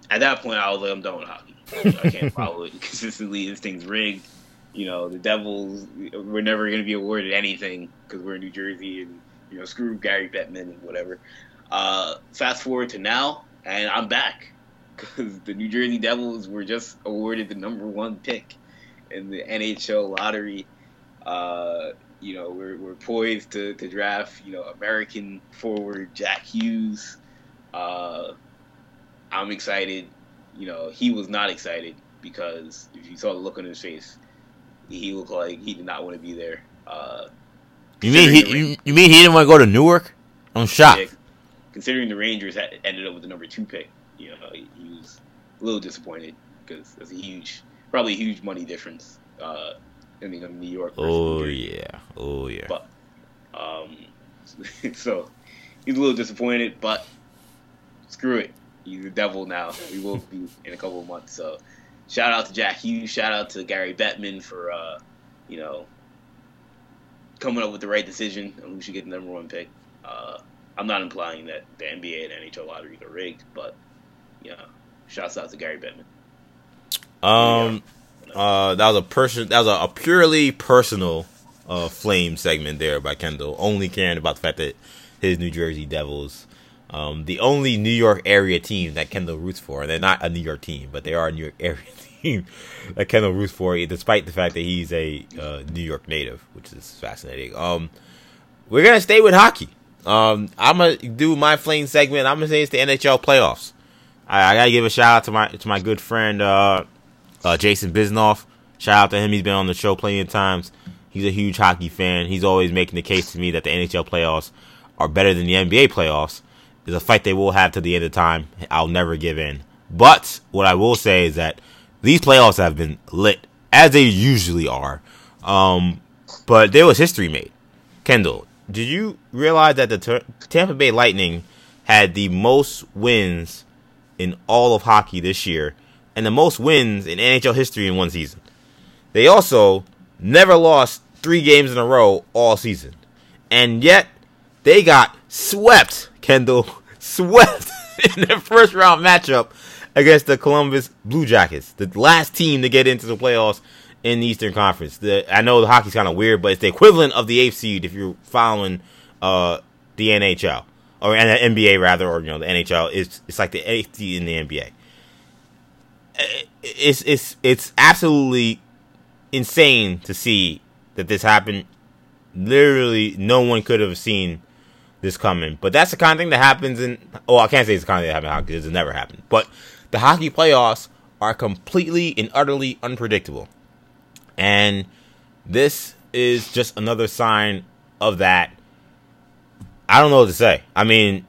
at that point, I was like, I'm done with hockey. I can't follow it consistently. This thing's rigged. You know, the Devils, we're never going to be awarded anything because we're in New Jersey and, you know, screw Gary Bettman and whatever. Uh, fast forward to now, and I'm back because the New Jersey Devils were just awarded the number one pick in the NHL lottery. Uh, you know, we're, we're poised to, to draft, you know, American forward Jack Hughes. Uh, I'm excited. You know, he was not excited because if you saw the look on his face, he looked like he did not want to be there. Uh, you mean he? You, you, mean he didn't want to go to Newark? I'm shocked. Yeah, considering the Rangers had ended up with the number two pick, you know, he, he was a little disappointed because there's a huge, probably a huge money difference uh, in New York. Oh yeah, oh yeah. But um, so he's a little disappointed, but screw it he's the devil now. We will be in a couple of months. So shout out to Jack Hughes. Shout out to Gary Bettman for uh, you know coming up with the right decision on who should get the number one pick. Uh, I'm not implying that the NBA and NHL lotteries are rigged, but you know, shouts out to Gary Bettman. Um, yeah. Uh, that was a person. That was a, a purely personal uh, flame segment there by Kendall, only caring about the fact that his New Jersey Devils um, the only New York area team that Kendall roots for. And they're not a New York team, but they are a New York area team that Kendall roots for, despite the fact that he's a uh, New York native, which is fascinating. Um, we're gonna stay with hockey. Um, I'm gonna do my flame segment. I'm gonna say it's the NHL playoffs. I, I, gotta give a shout out to my to my good friend uh, uh, Jason Bisnoff. Shout out to him. He's been on the show plenty of times. He's a huge hockey fan. He's always making the case to me that the NHL playoffs are better than the NBA playoffs is a fight they will have to the end of time. I'll never give in. But what I will say is that these playoffs have been lit as they usually are. Um, but there was history made. Kendall, did you realize that the T- Tampa Bay Lightning had the most wins in all of hockey this year and the most wins in NHL history in one season? They also never lost three games in a row all season. And yet they got swept Kendall swept in their first round matchup against the Columbus Blue Jackets, the last team to get into the playoffs in the Eastern Conference. The, I know the hockey's kind of weird, but it's the equivalent of the eighth seed if you're following uh, the NHL or the NBA rather, or you know the NHL. It's it's like the eighth seed in the NBA. It's it's it's absolutely insane to see that this happened. Literally, no one could have seen this coming. But that's the kind of thing that happens in. Oh, I can't say it's the kind of thing that happened in hockey it's never happened. But the hockey playoffs are completely and utterly unpredictable. And this is just another sign of that. I don't know what to say. I mean,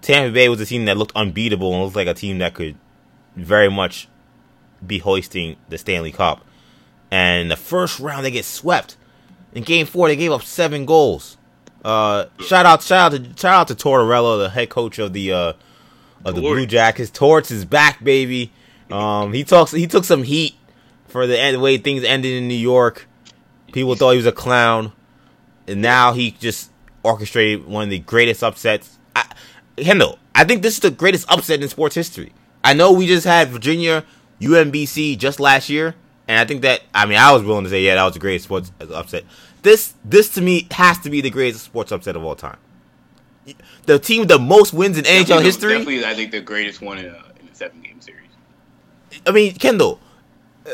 Tampa Bay was a team that looked unbeatable and looked like a team that could very much be hoisting the Stanley Cup. And the first round, they get swept. In game four, they gave up seven goals. Uh, shout out, shout out to shout out to Tortorella, the head coach of the uh, of the Blue Jackets. Torts is back, baby. Um, he talks. He took some heat for the, end, the way things ended in New York. People thought he was a clown, and now he just orchestrated one of the greatest upsets. I, Kendall, I think this is the greatest upset in sports history. I know we just had Virginia UMBC just last year, and I think that I mean I was willing to say yeah that was the greatest sports upset this this to me has to be the greatest sports upset of all time. The team with the most wins in definitely NHL history. Definitely, I think the greatest one in a, in a seven game series. I mean, Kendall, uh,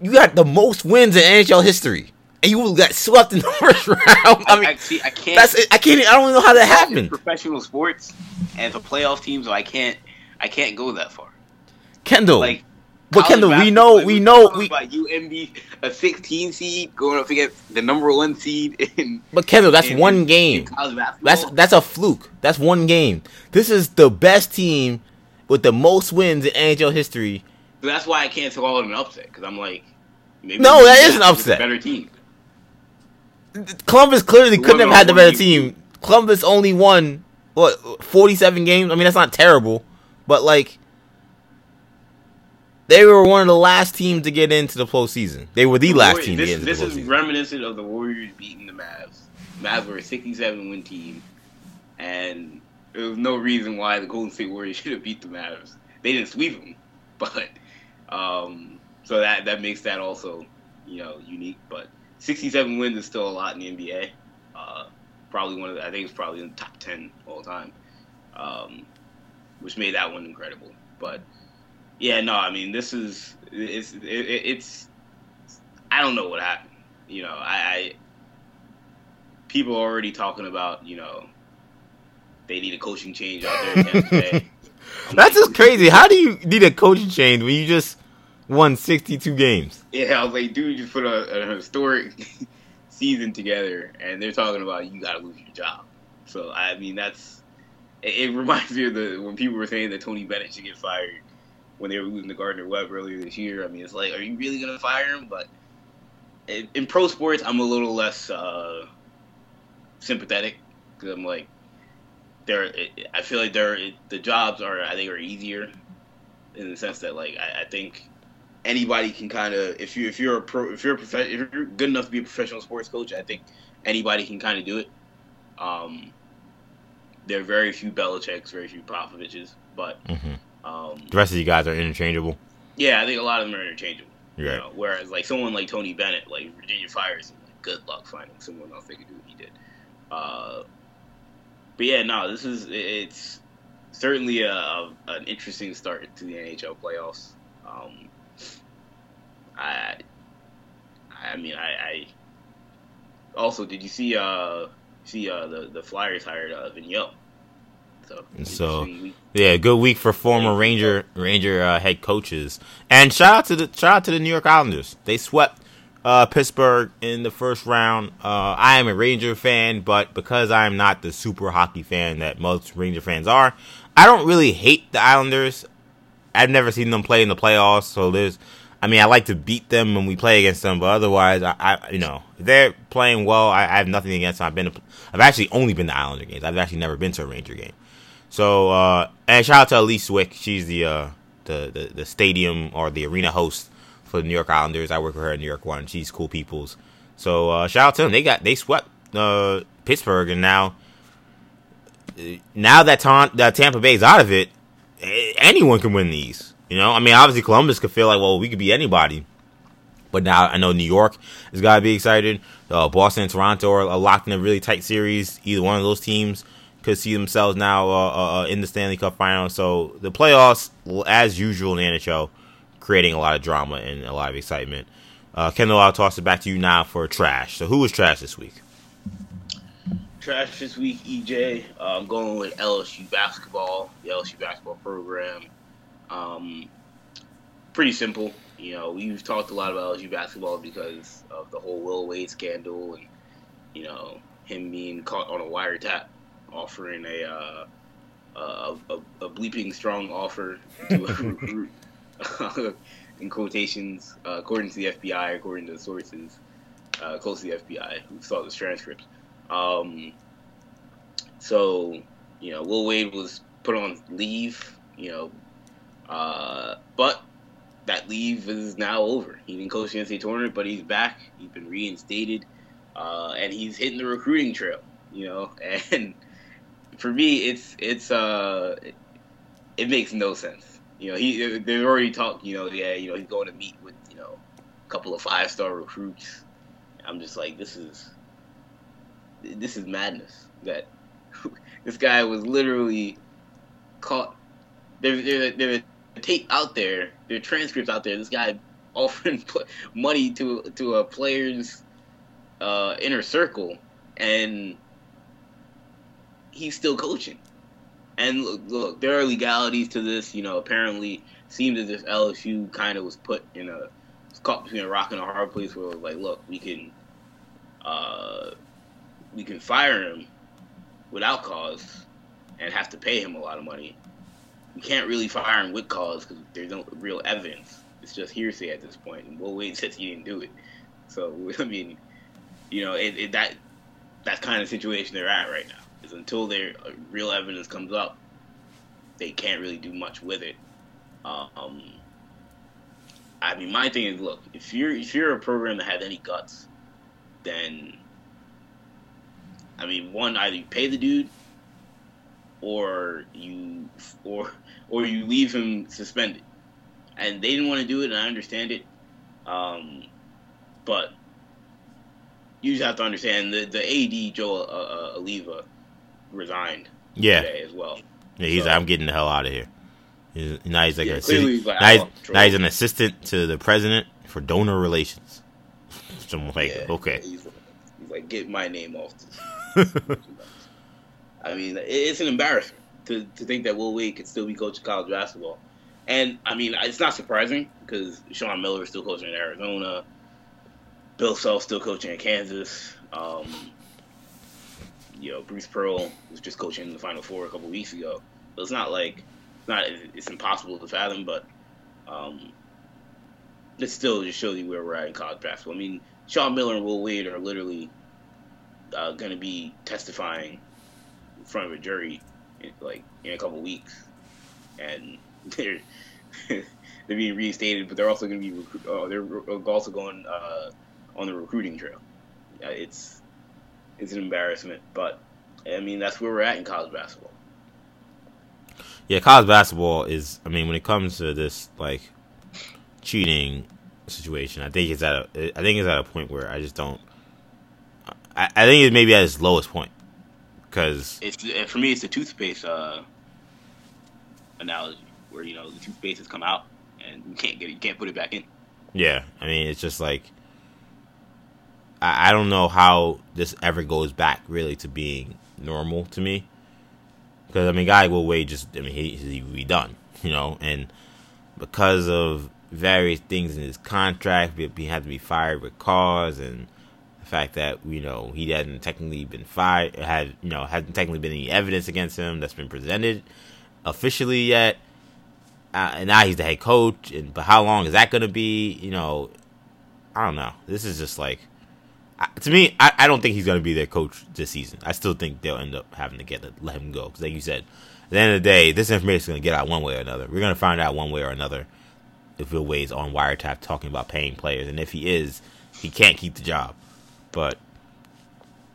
you got the most wins in NHL history, and you got swept in the first round. I mean, I, see, I can't. That's I can't. I don't even know how that happened. Professional sports and the playoff teams, so I can't. I can't go that far. Kendall, like but Kendall, we know, we know, we about UMB a 16 seed going up against the number one seed in. But Kendall, that's in, one game. That's that's a fluke. That's one game. This is the best team with the most wins in NHL history. So that's why I can't call it an upset because I'm like, no, that is an upset. Better team. Columbus clearly couldn't have had the better team. Columbus only won what 47 games. I mean, that's not terrible, but like they were one of the last teams to get into the postseason. They were the, the last team this, to get into this the postseason. This is reminiscent of the Warriors beating the Mavs. Mavs were a 67 win team, and there was no reason why the Golden State Warriors should have beat the Mavs. they didn't sweep them, but um, so that that makes that also you know unique. But 67 wins is still a lot in the NBA. Uh, probably one of the, I think it's probably in the top 10 all time, um, which made that one incredible. But yeah, no, I mean this is it's it, it's I don't know what happened. You know, I, I people are already talking about you know they need a coaching change out there today. That's just crazy. How do you need a coaching change when you just won 62 games? Yeah, I was like, dude, you put a, a historic season together, and they're talking about you got to lose your job. So I mean, that's it, it, reminds me of the when people were saying that Tony Bennett should get fired when they were losing to Gardner Webb earlier this year. I mean, it's like, are you really gonna fire him? But in, in pro sports, I'm a little less uh, sympathetic because I'm like, there. I feel like there the jobs are I think are easier in the sense that like I, I think anybody can kind of if you if you're a pro if you're a if you're good enough to be a professional sports coach, I think anybody can kind of do it. Um, there are very few Belichick's, very few Popovich's, but mm-hmm. um, the rest of you guys are interchangeable. Yeah, I think a lot of them are interchangeable. Right. You know, whereas like someone like Tony Bennett, like Virginia fires him. Like, good luck finding someone else that could do what he did. Uh, but yeah, no, this is it's certainly a, a, an interesting start to the NHL playoffs. Um, I, I mean, I, I also did you see uh see uh the the Flyers hired uh Vigneault. So, so yeah, good week for former Ranger Ranger uh, head coaches. And shout out to the shout out to the New York Islanders. They swept uh, Pittsburgh in the first round. Uh, I am a Ranger fan, but because I am not the super hockey fan that most Ranger fans are, I don't really hate the Islanders. I've never seen them play in the playoffs, so there's. I mean, I like to beat them when we play against them, but otherwise, I, I you know, they're playing well. I, I, have nothing against them. I've been, I've actually only been to Islander games. I've actually never been to a Ranger game. So, uh, and shout out to Elise Swick. She's the, uh, the, the, the stadium or the arena host for the New York Islanders. I work with her in New York One. She's cool people's. So uh, shout out to them. They got they swept uh, Pittsburgh, and now now that, Ta- that Tampa Bay's out of it, anyone can win these. You know, I mean, obviously Columbus could feel like, well, we could be anybody. But now I know New York has got to be excited. Uh, Boston and Toronto are locked in a really tight series. Either one of those teams could see themselves now uh, uh, uh in the Stanley Cup final. So the playoffs, as usual in the NHL, creating a lot of drama and a lot of excitement. Uh, Kendall, I'll toss it back to you now for trash. So, who was trash this week? Trash this week, EJ. Uh, I'm going with LSU basketball, the LSU basketball program. Um, pretty simple. You know, we've talked a lot about LSU basketball because of the whole Will Wade scandal and, you know, him being caught on a wiretap offering a, uh, a, a, a bleeping strong offer to a recruit. in quotations, uh, according to the FBI, according to the sources uh, close to the FBI who saw the transcripts. Um, so, you know, Will Wade was put on leave, you know, uh, but that leave is now over. He didn't coach the NCAA tournament, but he's back. He's been reinstated, uh, and he's hitting the recruiting trail. You know, and for me, it's it's uh, it, it makes no sense you know, he they've already talked. You know, yeah, you know, he's going to meet with you know a couple of five star recruits. I'm just like, this is this is madness. That this guy was literally caught. There, there, there tape out there. Are transcripts out there. This guy offering money to to a player's uh, inner circle, and he's still coaching. And look, look, there are legalities to this. You know, apparently, seems as if LSU kind of was put in a caught between a rock and a hard place where was like, look, we can, uh, we can fire him without cause and have to pay him a lot of money. We can't really fire him with cause because there's no real evidence. It's just hearsay at this point. And Will Wade says he didn't do it. So I mean, you know, it, it, that kind of situation they're at right now is until their uh, real evidence comes up, they can't really do much with it. Um, I mean, my thing is, look, if you're if you're a program that has any guts, then I mean, one either you pay the dude or you or or you leave him suspended. And they didn't want to do it, and I understand it. Um, but you just have to understand the the AD Joe uh, uh, Alleva resigned Yeah, today as well. yeah. He's So- like, I'm getting the hell out of here. He's, now he's like Yeah, an assistant. he's like, now, he's, now he's an assistant to the president for donor relations. So I'm like, Yeah, okay. He's, he's like, get my name off this. I mean, it's an embarrassment to, to think that Will Wade could still be coaching college basketball. And, I mean, it's not surprising because Sean Miller is still coaching in Arizona. Bill Self still coaching in Kansas. Um, you know, Bruce Pearl was just coaching in the Final Four a couple weeks ago. So it's not like it's not it's impossible to fathom, but um, it still just shows you where we're at in college basketball. I mean, Sean Miller and Will Wade are literally uh, going to be testifying in front of a jury, in, like in a couple weeks, and they're they're being reinstated, but they're also going to be recru- uh, they're also going uh, on the recruiting trail. It's it's an embarrassment, but I mean that's where we're at in college basketball. Yeah, college basketball is. I mean, when it comes to this like cheating situation, I think it's at a. I think it's at a point where I just don't. I, I think it may be at its lowest point because It's for me, it's the toothpaste uh, analogy, where you know the toothpaste has come out and you can't get it, you can't put it back in. yeah, I mean it's just like I, I don't know how this ever goes back really to being normal to me because I mean guy Will Wade just I mean he he be done you know and because of various things in his contract he had to be fired with cause and fact that you know he hadn't technically been fired had you know hasn't technically been any evidence against him that's been presented officially yet. Uh, and now he's the head coach and but how long is that going to be? You know i don't know. This is just like to me I, I don't think he's going to be their coach this season. I still think they'll end up having to get let him go. Because like you said at the end of the day this information is going to get out one way or another. We're going to find out one way or another if Will Wade's on wiretap talking about paying players. And if he is he can't keep the job but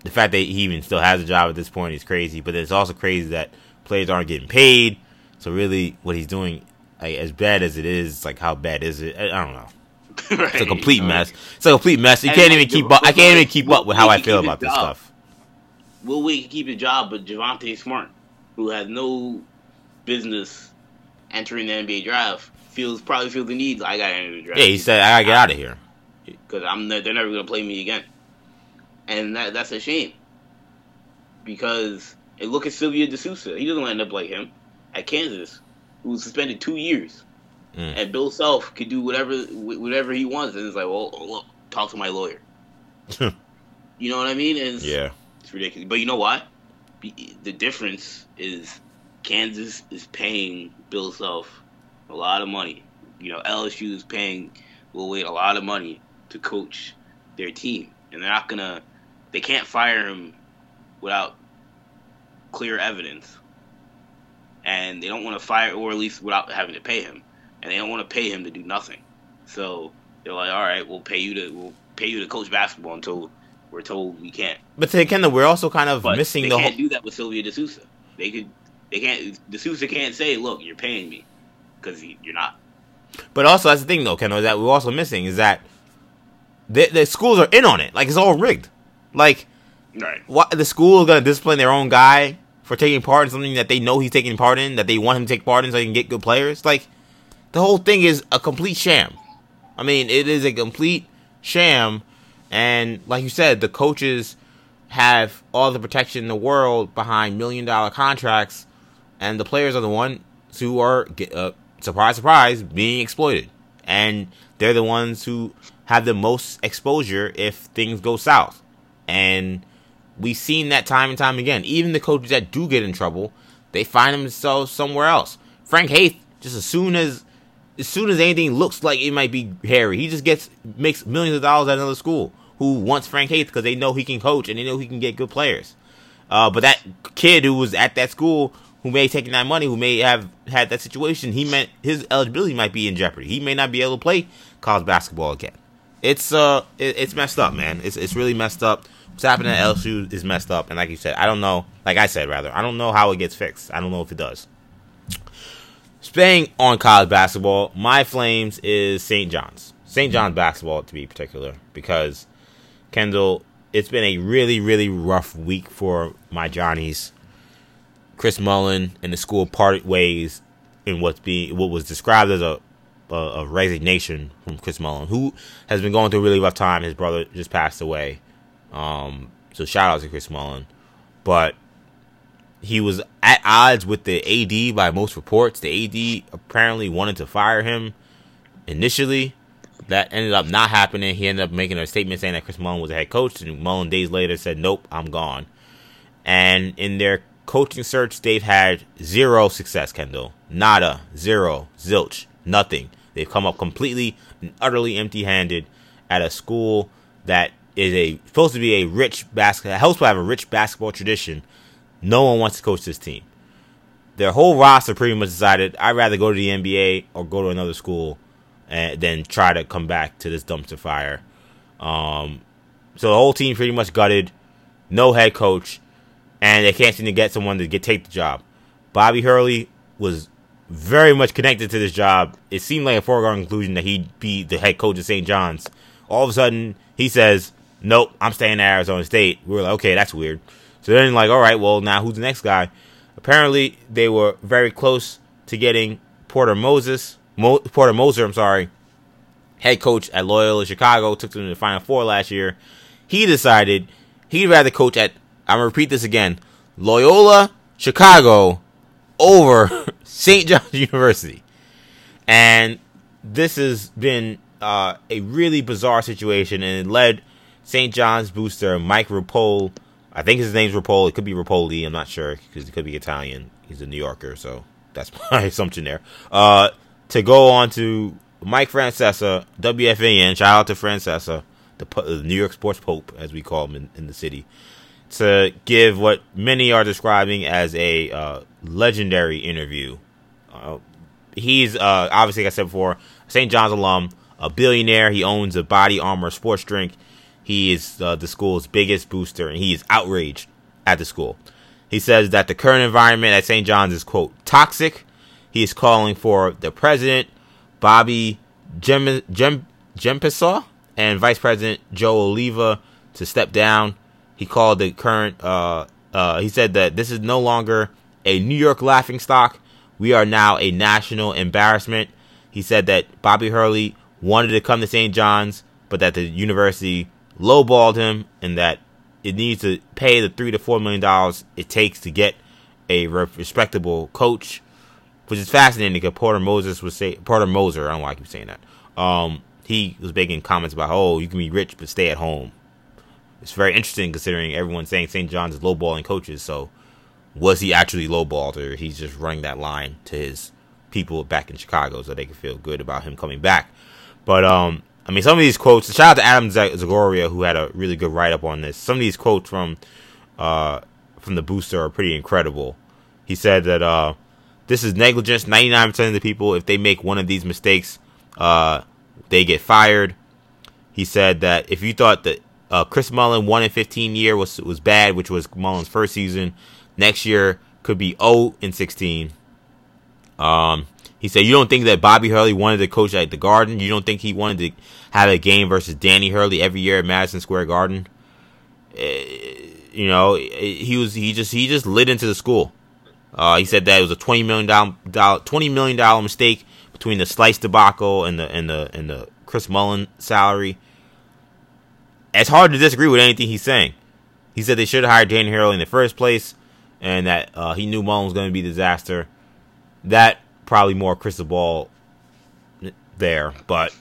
the fact that he even still has a job at this point is crazy. But it's also crazy that players aren't getting paid. So really, what he's doing, like, as bad as it is, like how bad is it? I, I don't know. It's a complete mess. It's a complete mess. You And, can't like, even keep up. I can't even keep up with how I feel about this job. stuff. Will we keep his job, but Javonte Smart, who has no business entering the NBA draft, feels probably feels the need. I got to enter the draft. Yeah, he said I gotta get out of here. because I'm they're never gonna play me again, and that that's a shame. Because and look at Silvio De Sousa. He doesn't end up like him at Kansas, who was suspended two years, Mm. and Bill Self could do whatever whatever he wants, and it's like, well, look, talk to my lawyer. you know what I mean? And it's, Yeah, it's ridiculous. But you know what? The difference is Kansas is paying Bill Self a lot of money. You know, LSU is paying Will Wade a lot of money to coach their team, and they're not gonna. They can't fire him without clear evidence, and they don't want to fire, or at least without having to pay him, and they don't want to pay him to do nothing. So they're like, all right, we'll pay you to we'll pay you to coach basketball until we're told we can't. but then again, we're also kind of But missing they the can't whole. do that with Silvio De Sousa. They could, they can't. De Sousa can't say, "Look, you're paying me," because you're not. But also, that's the thing, though, Kendall, that we're also missing is that the, the schools are in on it. Like it's all rigged. Like Right. what the school is gonna discipline their own guy for taking part in something that they know he's taking part in, that they want him to take part in, so they can get good players. Like the whole thing is a complete sham. I mean, it is a complete sham, and like you said, the coaches have all the protection in the world behind million dollar contracts, and the players are the ones who are uh, surprise, surprise, being exploited, and they're the ones who have the most exposure if things go south, and we've seen that time and time again. Even the coaches that do get in trouble, they find themselves somewhere else. Frank Haith, just as soon as as soon as anything looks like it might be hairy, he just gets makes millions of dollars at another school who wants Frank Haith because they know he can coach and they know he can get good players. Uh, but that kid who was at that school who may have taken that money, who may have had that situation, he meant his eligibility might be in jeopardy. He may not be able to play college basketball again. It's uh, it, it's messed up, man. It's it's really messed up what's happening at LSU is messed up, and like you said, I don't know. Like I said, rather, I don't know how it gets fixed. I don't know if it does. Staying on college basketball, my Flames is St. John's. St. John's basketball, to be particular, because Kendall, it's been a really, really rough week for my Johnnies. Chris Mullin and the school parted ways in what's being what was described as a, a, resignation from Chris Mullin, who has been going through a really rough time. His brother just passed away, um, so shout out to Chris Mullin. But he was at odds with the AD by most reports. The AD apparently wanted to fire him initially. That ended up not happening. He ended up making a statement saying that Chris Mullin was a head coach, and Mullin days later said, "Nope, I'm gone." And in their coaching search, they've had zero success. Kendall, nada, zero, zilch, nothing. They've come up completely and utterly empty-handed at a school that is a supposed to be a rich basketball helps have a rich basketball tradition. No one wants to coach this team. Their whole roster pretty much decided I'd rather go to the NBA or go to another school and then try to come back to this dumpster fire. Um, so the whole team pretty much gutted, no head coach, and they can't seem to get someone to get take the job. Bobby Hurley was very much connected to this job. It seemed like a foregone conclusion that he'd be the head coach of St. John's. All of a sudden, he says, "Nope, I'm staying at Arizona State." We were like, "Okay, that's weird." So then, like, all right, well, now who's the next guy? Apparently, they were very close to getting Porter Moses, Mo- Porter Moser, I'm sorry, head coach at Loyola Chicago, took them to the Final Four last year. He decided he'd rather coach at, I'm going to repeat this again, Loyola Chicago over St. John's University. And this has been uh, a really bizarre situation, and it led St. John's booster Mike Repole. I think his name's Rapole. It could be Rapoli. I'm not sure because it could be Italian. He's a New Yorker, so that's my assumption there. Uh, to go on to Mike Francesa, WFAN. Shout out to Francesa, the, New York sports pope, as we call him in, in, the city, to give what many are describing as a uh, legendary interview. Uh, he's uh, obviously, like I said before, St. John's alum, a billionaire. He owns a BodyArmor sports drink. He is uh, the school's biggest booster, and he is outraged at the school. He says that the current environment at St. John's is, quote, toxic. He is calling for the president, Bobby Gem- and Vice President Joe Oliva to step down. He called the current, uh, uh, he said that this is no longer a New York laughing stock. We are now a national embarrassment. He said that Bobby Hurley wanted to come to St. John's, but that the university lowballed him and that it needs to pay the three to four million dollars it takes to get a respectable coach, which is fascinating because Porter Moses was say Porter Moser. I don't know why I keep saying that. Um, he was making comments about, oh, you can be rich but stay at home. It's very interesting considering everyone's saying St. John's is lowballing coaches. So, was he actually lowballed, or he's just running that line to his people back in Chicago so they can feel good about him coming back? But um, I mean, some of these quotes. Shout out to Adam Zagoria who had a really good write up on this. Some of these quotes from uh, from the booster are pretty incredible. He said that uh, this is negligence. Ninety nine percent of the people, if they make one of these mistakes, uh, they get fired. He said that if you thought that uh, Chris Mullin one in fifteen year was was bad, which was Mullin's first season, next year could be zero in sixteen. Um, he said, "You don't think that Bobby Hurley wanted to coach at the Garden? You don't think he wanted to have a game versus Danny Hurley every year at Madison Square Garden? Uh, you know, he was he just he just lit into the school. Uh, he said that it was a twenty million dollar twenty million dollar mistake between the slice debacle and the and the and the Chris Mullin salary. It's hard to disagree with anything he's saying. He said they should have hired Danny Hurley in the first place, and that uh, he knew Mullin was going to be a disaster. That probably more crystal ball there, but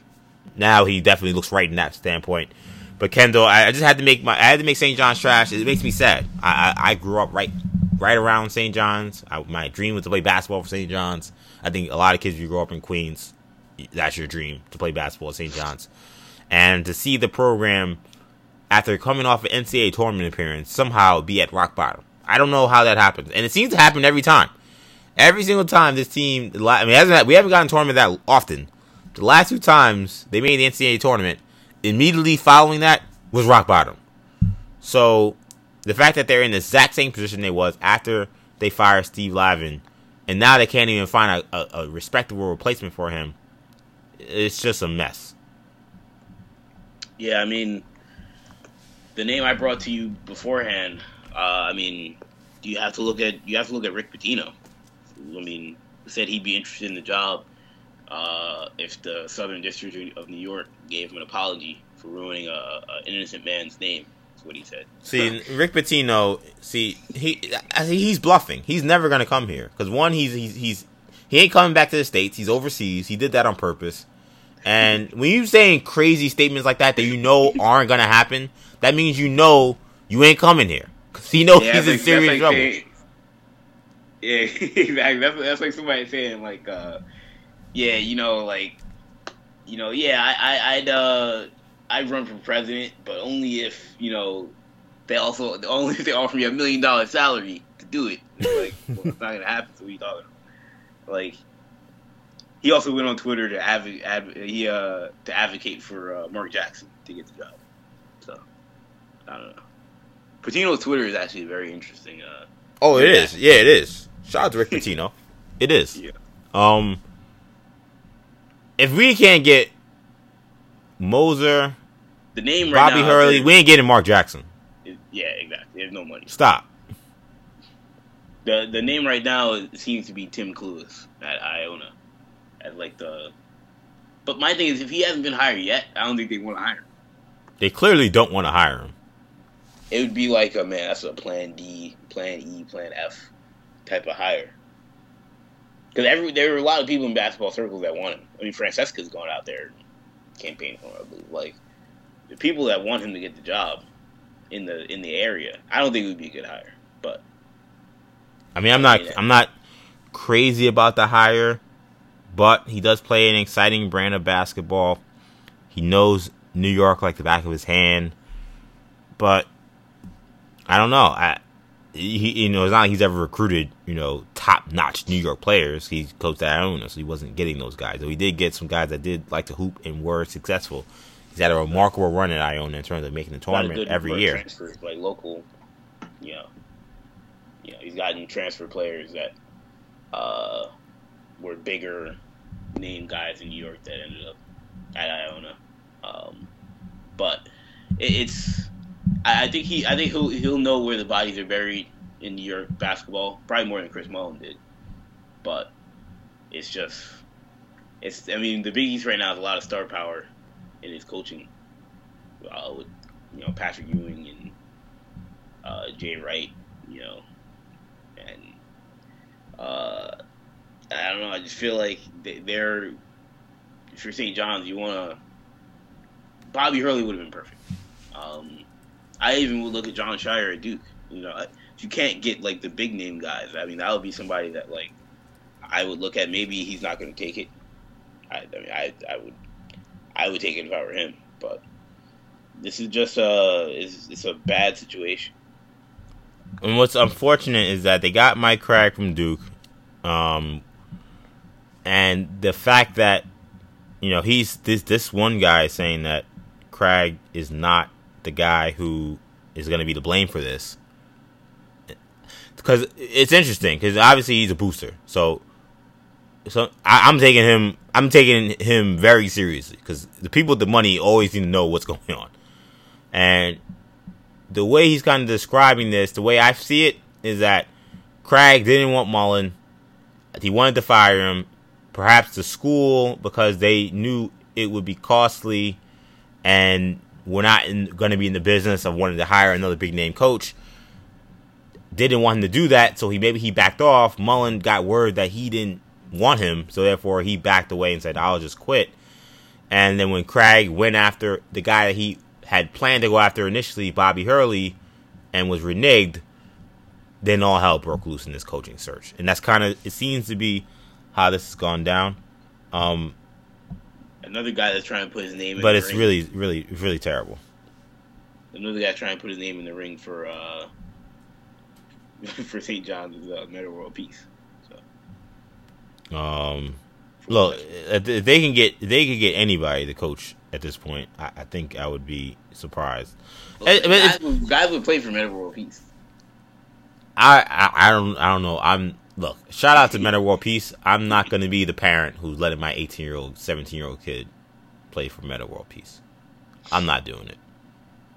now he definitely looks right in that standpoint. But Kendall, I, just had to make my I had to make St. John's trash. It makes me sad. I I, I grew up right right around St. John's. I, my dream was to play basketball for St. John's. I think a lot of kids, you grow up in Queens, that's your dream to play basketball at St. John's. And to see the program after coming off an NCAA tournament appearance somehow be at rock bottom. I don't know how that happens, and it seems to happen every time. Every single time this team, I mean, we haven't gotten tournament that often. The last two times they made the NCAA tournament, immediately following that was rock bottom. So the fact that they're in the exact same position they was after they fired Steve Lavin, and now they can't even find a, a, a respectable replacement for him, it's just a mess. Yeah, I mean, the name I brought to you beforehand. Uh, I mean, you have to look at you have to look at Rick Pitino. I mean, said he'd be interested in the job uh, if the Southern District of New York gave him an apology for ruining an innocent man's name. That's what he said. See, Rick Pitino. See, he he's bluffing. He's never gonna come here because one, he's he's he's he ain't coming back to the states. He's overseas. He did that on purpose. And when you're saying crazy statements like that that you know aren't gonna happen, that means you know you ain't coming here because he knows yeah, he's in serious like trouble. Yeah, exactly. That's that's like somebody saying like, uh, yeah, you know, like, you know, yeah, I, I I'd uh I'd run for president, but only if you know they also only if they offer me a million dollar salary to do it. Like, well, it's not gonna happen. So what you talking about? Like, he also went on Twitter to adv- adv- he uh to advocate for uh, Mark Jackson to get the job. So I don't know. Pitino's Twitter is actually very interesting. Uh, oh, it is. Yeah, it is. Shout out to Rick Pitino. it is. Yeah. Um, if we can't get Moser, the name right Bobby now, Hurley, we ain't getting Mark Jackson. yeah, exactly. There's no money. Stop. The the name right now seems to be Tim Cluess at Iona, at like the. But my thing is, if he hasn't been hired yet, I don't think they want to hire him. They clearly don't want to hire him. It would be like a man. That's a Plan D, Plan E, Plan F type of hire. Because every there were a lot of people in basketball circles that want him. I mean, Francesa's going out there campaigning for him. I believe. Like the people that want him to get the job in the in the area, I don't think it would be a good hire. But I mean, I'm not I'm not crazy about the hire, but he does play an exciting brand of basketball. He knows New York like the back of his hand, but I don't know. I he, you know, it's not like he's ever recruited, you know, top notch New York players. He coached at Iona, so he wasn't getting those guys. So he did get some guys that did like to hoop and were successful. He's had a remarkable run at Iona in terms of making the tournament every year. Transfers, like local, you know, you know, he's gotten transfer players that uh, were bigger name guys in New York that ended up at Iona. Um, but it, it's I, I, think he I think he'll he'll know where the bodies are buried in New York basketball, probably more than Chris Mullin did. But it's just it's I mean the Big East right now has a lot of star power in his coaching. Uh, with you know Patrick Ewing and uh, Jay Wright, you know, and uh, I don't know. I just feel like they're if you're St. John's, you want to. Bobby Hurley would have been perfect. Um, I even would look at Jon Scheyer at Duke. You know, you can't get like the big name guys. I mean, that would be somebody that like I would look at. Maybe he's not going to take it. I, I mean, I, I would, I would take it if I were him. But this is just a, it's, it's a bad situation. And what's unfortunate is that they got Mike Cragg from Duke, um, and the fact that you know he's this this one guy saying that Craig is not the guy who is going to be to blame for this. Because it's interesting, because obviously he's a booster, so so I, am taking him. I'm taking him very seriously because the people with the money always need to know what's going on, and the way he's kind of describing this, the way I see it, is that Craig didn't want Mullin. He wanted to fire him. Perhaps the school because they knew it would be costly, and we're not going to be in the business of wanting to hire another big name coach. Didn't want him to do that, so he maybe he backed off. Mullin got word that he didn't want him, so therefore he backed away and said, "I'll just quit." And then when Craig went after the guy that he had planned to go after initially, Bobby Hurley, and was reneged, then all hell broke loose in this coaching search, and that's kind of it seems to be how this has gone down. Um, Another guy that's trying to put his name. In but it's ring. really, really, really terrible. Another guy trying to put his name in the ring for uh, for St. John's is uh, Metta World Peace. So. Um, look, if they can get they can get anybody to coach at this point. I, I think I would be surprised. Well, guys, would, guys would play for Metta World Peace. I, I I don't I don't know. I'm look. Shout out to Metta World Peace. I'm not going to be the parent who's letting my 18 year old, 17 year old kid play for Metta World Peace. I'm not doing it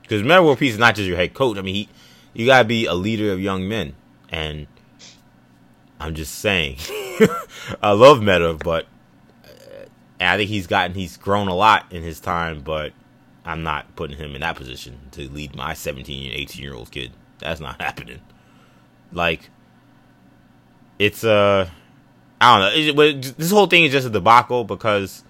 because Metta World Peace is not just your head coach. I mean, he you gotta be a leader of young men, and I'm just saying. I love Metta, but uh, I think he's gotten he's grown a lot in his time, but I'm not putting him in that position to lead my 17 and 18 year old kid. That's not happening. Like, it's uh, I don't know. It, this whole thing is just a debacle because,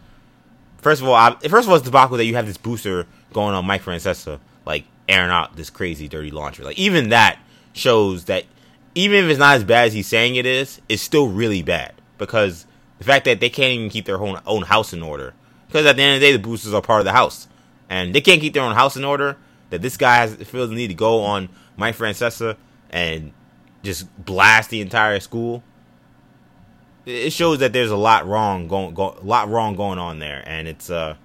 first of all, I, first of all, it's a debacle that you have this booster going on Mike Francesa, like airing out this crazy dirty laundry. Like, even that shows that even if it's not as bad as he's saying it is, it's still really bad because the fact that they can't even keep their own own house in order. Because at the end of the day, the boosters are part of the house, and they can't keep their own house in order. That this guy has feels the need to go on Mike Francesa and just blast the entire school. It shows that there's a lot wrong going, go, a lot wrong going on there, and it's uh,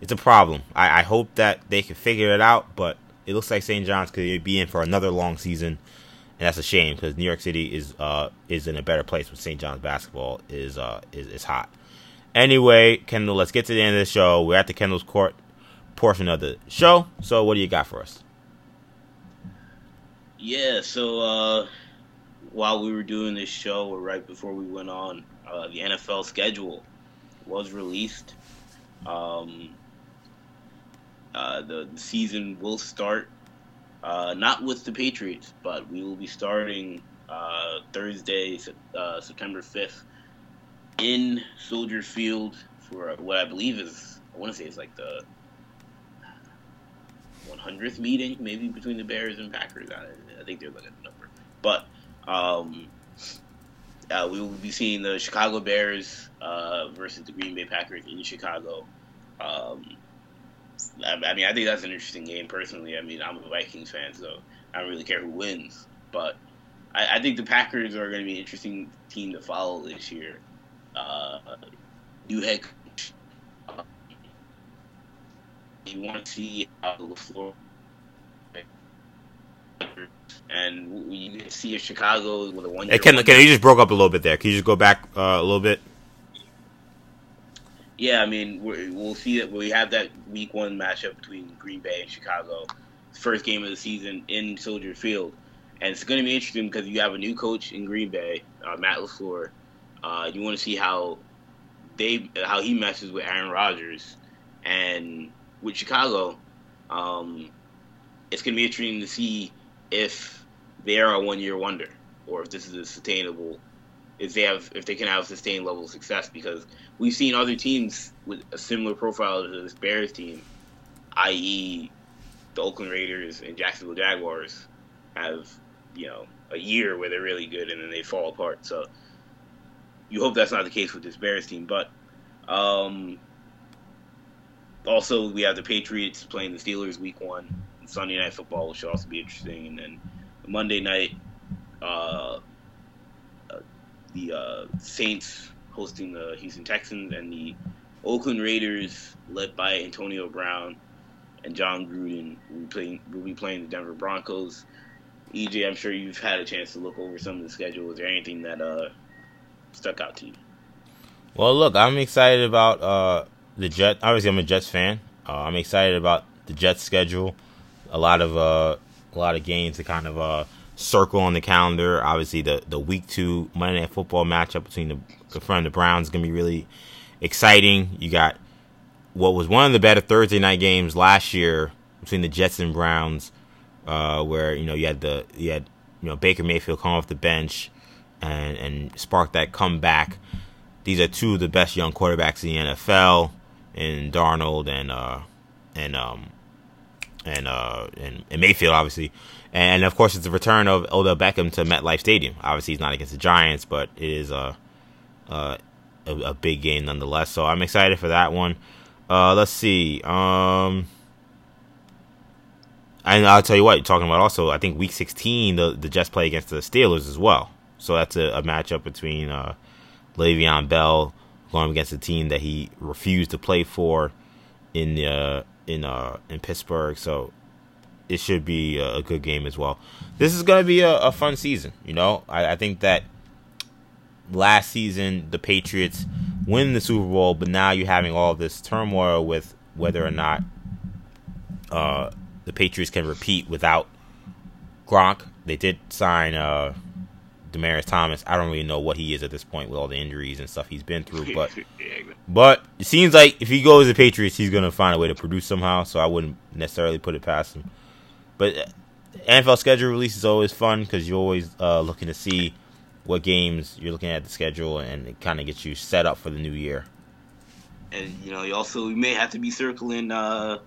it's a problem. I, I hope that they can figure it out, but it looks like St. John's could be in for another long season, and that's a shame because New York City is uh is in a better place with St. John's basketball is uh is, is hot. Anyway, Kendall, let's get to the end of the show. We're at the Kendall's Court portion of the show. So, what do you got for us? Yeah, so uh, while we were doing this show, or right before we went on, uh, the NFL schedule was released. Um, uh, the, the, season will start uh, not with the Patriots, but we will be starting uh, Thursday, uh, September 5th, in Soldier Field for what I believe is, I want to say it's like the 100th meeting, maybe between the Bears and Packers. I, I think they're looking at the number, but um, uh, we will be seeing the Chicago Bears uh, versus the Green Bay Packers in Chicago. Um, I, I, mean, I think that's an interesting game. Personally, I mean, I'm a Vikings fan, so I don't really care who wins. But I, I think the Packers are going to be an interesting team to follow this year. Uh, new head coach. you want to see how the floor and you can see if Chicago with a one. Hey, can can you just broke up a little bit there? Can you just go back uh, a little bit? Yeah, I mean we will see that we have that week one matchup between Green Bay and Chicago, first game of the season in Soldier Field, and it's going to be interesting because you have a new coach in Green Bay, uh, Matt LaFleur. Uh, you want to see how they how he messes with Aaron Rodgers, and with Chicago, um, it's going to be interesting to see if they are a one year wonder or if this is a sustainable if they have if they can have sustained level of success because we've seen other teams with a similar profile to this Bears team, i.e. the Oakland Raiders and Jacksonville Jaguars have, you know, a year where they're really good and then they fall apart. So you hope that's not the case with this Bears team. But um, also we have the Patriots playing the Steelers week one. Sunday night football should also be interesting, and then Monday night, uh, uh, the uh, Saints hosting the Houston Texans and the Oakland Raiders, led by Antonio Brown and Jon Gruden, will be playing, will be playing the Denver Broncos. EJ, I'm sure you've had a chance to look over some of the schedule. Is there anything that uh, stuck out to you? Well, look, I'm excited about uh, the Jets. Obviously, I'm a Jets fan. Uh, I'm excited about the Jets schedule a lot of uh, a lot of games to kind of uh, circle on the calendar. Obviously, the the week two Monday Night Football matchup between the, the front of the Browns is gonna be really exciting. You got what was one of the better Thursday night games last year between the Jets and Browns, uh, where you know you had the you had you know Baker Mayfield come off the bench and and spark that comeback. These are two of the best young quarterbacks in the NFL, in Darnold and uh, and um, and uh and, and Mayfield obviously, and of course it's the return of Odell Beckham to MetLife Stadium. Obviously he's not against the Giants, but it is a a, a big game nonetheless. So I'm excited for that one. Uh, let's see. Um, and I'll tell you what, you're talking about also, I think week 16, the, the Jets play against the Steelers as well. So that's a, a matchup between uh, Le'Veon Bell going against a team that he refused to play for in uh in uh in Pittsburgh, so it should be a, good game as well. This is gonna be a, a fun season. You know, I, I think that last season the Patriots win the Super Bowl, but now you're having all this turmoil with whether or not uh, the Patriots can repeat without Gronk. They did sign uh, Demaryius Thomas. I don't really know what he is at this point with all the injuries and stuff he's been through, but but it seems like if he goes to the Patriots, he's gonna find a way to produce somehow. So I wouldn't necessarily put it past him. But uh, NFL schedule release is always fun because you're always uh, looking to see what games you're looking at the schedule, and it kind of gets you set up for the new year. And you know, you also you may have to be circling uh,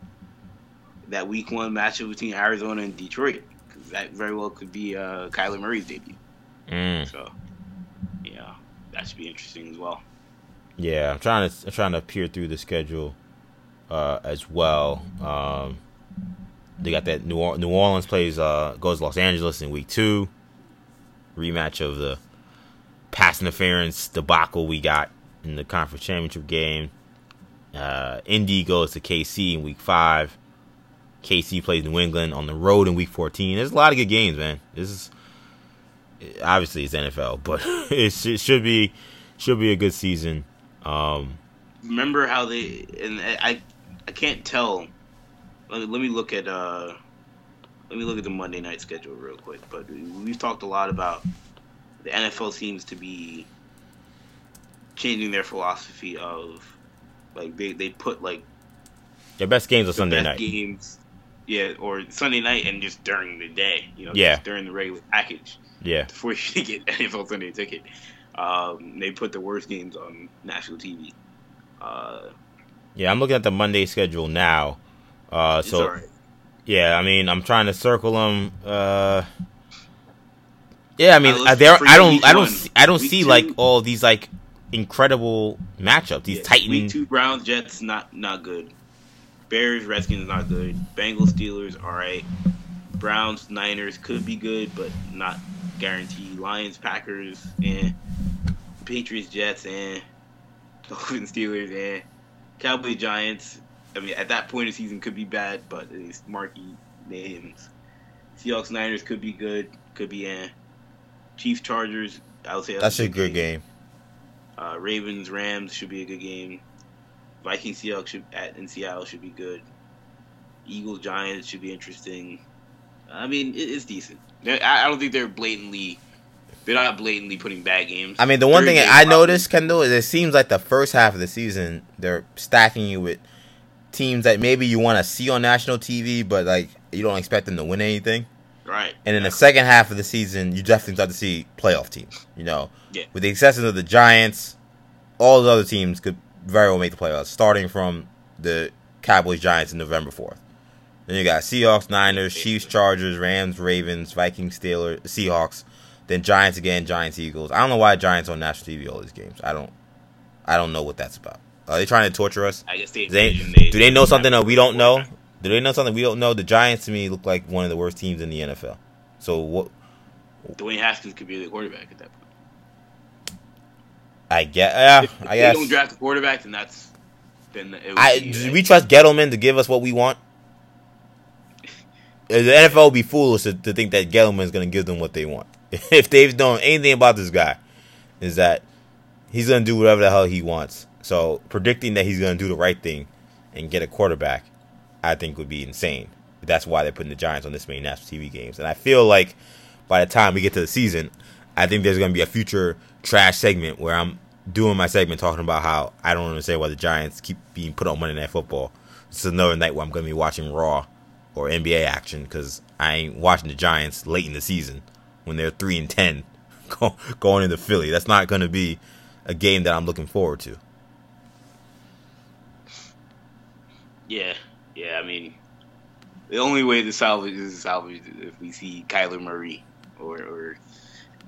that Week One matchup between Arizona and Detroit because that very well could be uh, Kyler Murray's debut. Mm. So, yeah, that should be interesting as well. Yeah, I'm trying to I'm trying to peer through the schedule uh, as well. Um, they got that New, or- New Orleans plays uh, goes to Los Angeles in week two. Rematch of the pass interference debacle we got in the conference championship game. Uh, Indy goes to KC in week five. KC plays New England on the road in week 14. There's a lot of good games, man. This is obviously it's NFL, but it should be should be a good season. Um, Remember how they and I I can't tell let, let me look at uh, let me look at the Monday night schedule real quick. But we've talked a lot about the NFL seems to be changing their philosophy of like they, they put like their best games are Sunday night games, yeah, or Sunday night and just during the day, you know, yeah, during the regular package, yeah, before you get NFL Sunday ticket. Um, they put the worst games on national TV. Uh, yeah, I'm looking at the Monday schedule now. Uh, so right. yeah, I mean, I'm trying to circle them. Uh, yeah, I mean, uh, there. I don't, I don't, see, I don't see two, like all these like incredible matchups. These yeah, Titan week two Browns Jets not not good. Bears Redskins not good. Bengals Steelers all right. Browns Niners could be good, but not guaranteed. Lions Packers and Patriots Jets and Dolphins Steelers and Cowboys Giants I mean, at that point of the season could be bad, but it's marquee names. Seahawks Niners could be good, could be eh. Chiefs Chargers, I would say that's, that's a good game. game. Uh, Ravens Rams should be a good game. Vikings Seahawks should at in Seattle should be good. Eagles Giants should be interesting. I mean, it's decent. I, I don't think they're blatantly they're not blatantly putting bad games. I mean, the one thing I noticed, Kendall, is it seems like the first half of the season they're stacking you with teams that maybe you want to see on national TV, but like you don't expect them to win anything. Right. And in the second half of the season, you definitely start to see playoff teams. You know, yeah. with the exception of the Giants, all the other teams could very well make the playoffs, starting from the Cowboys Giants in November fourth. Then you got Seahawks, Niners, Chiefs, Chargers, Rams, Ravens, Vikings, Steelers, Seahawks. Then Giants again, Giants, Eagles. I don't know why Giants on national TV all these games. I don't, I don't know what that's about. Are they trying to torture us? I guess they, they, they do they know something that we don't know? Do they know something we don't know? The Giants to me look like one of the worst teams in the NFL. So what? Dwayne Haskins could be the quarterback at that point. I get. Yeah, if, if I guess. They don't draft a quarterback, then that's. Then I be, do we trust Gettleman to give us what we want? The NFL would be foolish to, to think that Gettleman is going to give them what they want. if they've known anything about this guy, is that he's going to do whatever the hell he wants. So predicting that he's going to do the right thing and get a quarterback, I think would be insane. That's why they're putting the Giants on this many national TV games. And I feel like by the time we get to the season, I think there's going to be a future trash segment where I'm doing my segment talking about how I don't understand why the Giants keep being put on Monday Night Football. It's another night where I'm going to be watching Raw or NBA action because I ain't watching the Giants late in the season when they're three and ten going into Philly. That's not going to be a game that I'm looking forward to. Yeah, yeah. I mean, the only way to salvage is salvage if we see Kyler Murray or, or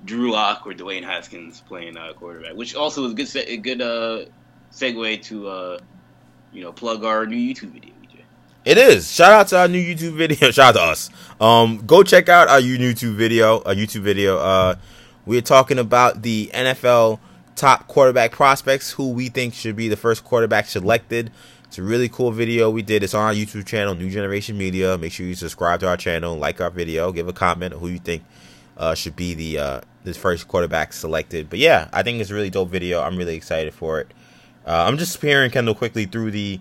Drew Lock or Dwayne Haskins playing uh, quarterback, which also is a good se- a good uh, segue to uh, you know plug our new YouTube video. It is. Shout out to our new YouTube video. Shout out to us. Um, go check out our YouTube video. A YouTube video. Uh, we're talking about the NFL top quarterback prospects who we think should be the first quarterback selected It's a really cool video we did. It's on our YouTube channel, New Generation Media. Make sure you subscribe to our channel, like our video, give a comment who you think uh, should be the uh, this first quarterback selected. But yeah, I think it's a really dope video. I'm really excited for it. Uh, I'm just peering Kendall quickly through the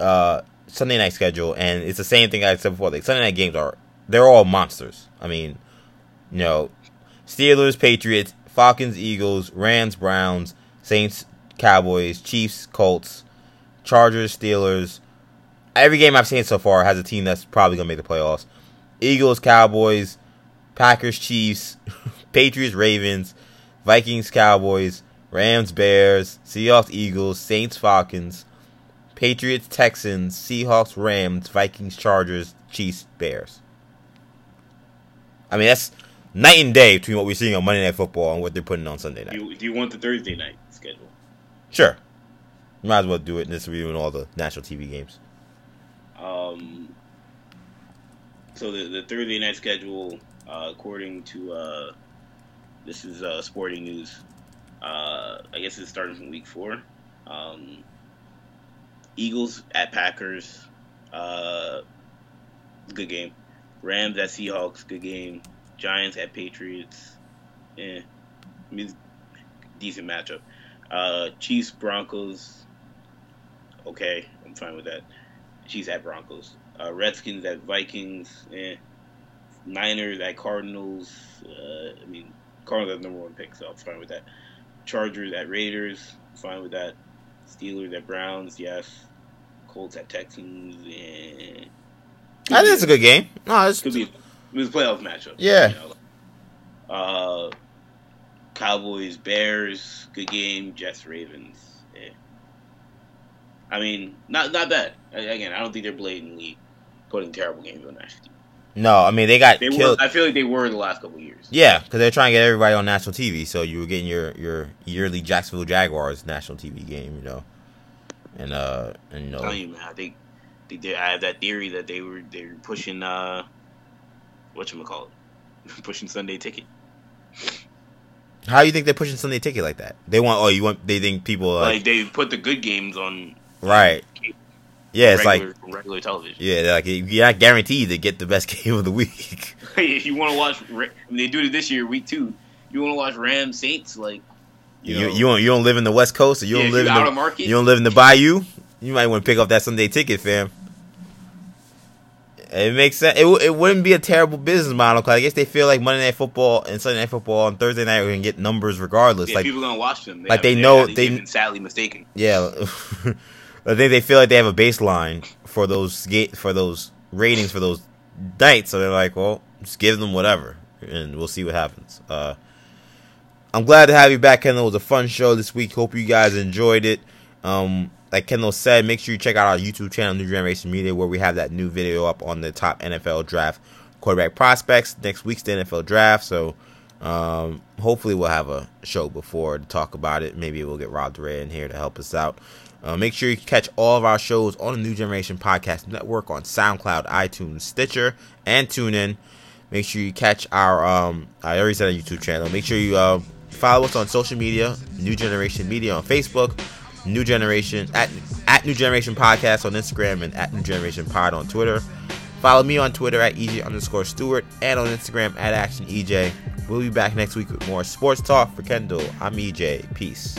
uh, Sunday night schedule, and it's the same thing I said before. Like Sunday night games are they're all monsters. I mean, you know, Steelers, Patriots, Falcons, Eagles, Rams, Browns, Saints, Cowboys, Chiefs, Colts, Chargers, Steelers. Every game I've seen so far has a team that's probably gonna make the playoffs. Eagles, Cowboys, Packers, Chiefs, Patriots, Ravens, Vikings, Cowboys, Rams, Bears, Seahawks, Eagles, Saints, Falcons, Patriots, Texans, Seahawks, Rams, Vikings, Chargers, Chiefs, Bears. I mean, that's night and day between what we're seeing on Monday Night Football and what they're putting on Sunday night. Do you, do you want the Thursday night schedule? Sure. Might as well do it, this will be in all the national TV games. Um, so the, the Thursday night schedule, uh, according to uh, this is uh, Sporting News. Uh, I guess it's starting from week four. Um, Eagles at Packers, uh, good game. Rams at Seahawks, good game. Giants at Patriots, eh, decent matchup. Uh, Chiefs Broncos, okay, I'm fine with that. Chiefs at Broncos. Uh, Redskins at Vikings, eh. Niners at Cardinals. Uh, I mean, Cardinals have number one pick, so I'm fine with that. Chargers at Raiders, fine with that. Steelers at Browns, yes. Colts at Texans, and I think it's a good game. No, it's could be it was a playoff matchup. Yeah. You know? Uh, Cowboys, Bears, good game. Jets, Ravens. Yeah. I mean, not not bad. Again, I don't think they're blatantly putting terrible games on national TV. No. I mean, they got They killed. were. I feel like they were in the last couple of years. Yeah, because they're trying to get everybody on national TV. So you were getting your your yearly Jacksonville Jaguars national TV game, you know, and uh, and you know, you, man. I think, I think they, I have that theory that they were they were pushing uh, what you call it, pushing Sunday ticket. how do you think they're pushing Sunday ticket like that? They want, oh, you want? They think people like, like they put the good games on right? Yeah, it's regular, like regular television. yeah, like you're not guaranteed to get the best game of the week. if you want to watch, I mean, they do it this year, week two. You want to watch Rams Saints, like you, You you don't you don't live in the West Coast, or you yeah, don't live in out the market. you don't live in the Bayou. You might want to pick up that Sunday ticket, fam. It makes sense. It, it wouldn't be a terrible business model because I guess they feel like Monday Night Football and Sunday Night Football on Thursday night are gonna get numbers regardless. yeah, like, people gonna watch them. like they know- they've been sadly mistaken. yeah, I think they feel like they have a baseline for those for those ratings for those nights. So they're like, well, just give them whatever, and we'll see what happens. Uh, I'm glad to have you back, Kendall. It was a fun show this week. Hope you guys enjoyed it. Um, like Kendall said, make sure you check out our YouTube channel, New Generation Media, where we have that new video up on the top NFL draft quarterback prospects. Next week's the NFL draft, so um, hopefully we'll have a show before to talk about it. Maybe we'll get Rob DeRay in here to help us out. Uh, make sure you catch all of our shows on the New Generation Podcast Network on SoundCloud, iTunes, Stitcher, and TuneIn. Make sure you catch our um I already said our YouTube channel. Make sure you uh, follow us on social media, New Generation Media on Facebook, New Generation at at New Generation Podcast on Instagram and at New Generation Pod on Twitter. Follow me on Twitter at EJ underscore Stewart and on Instagram at Action EJ. We'll be back next week with more sports talk for Kendall. I'm EJ. Peace.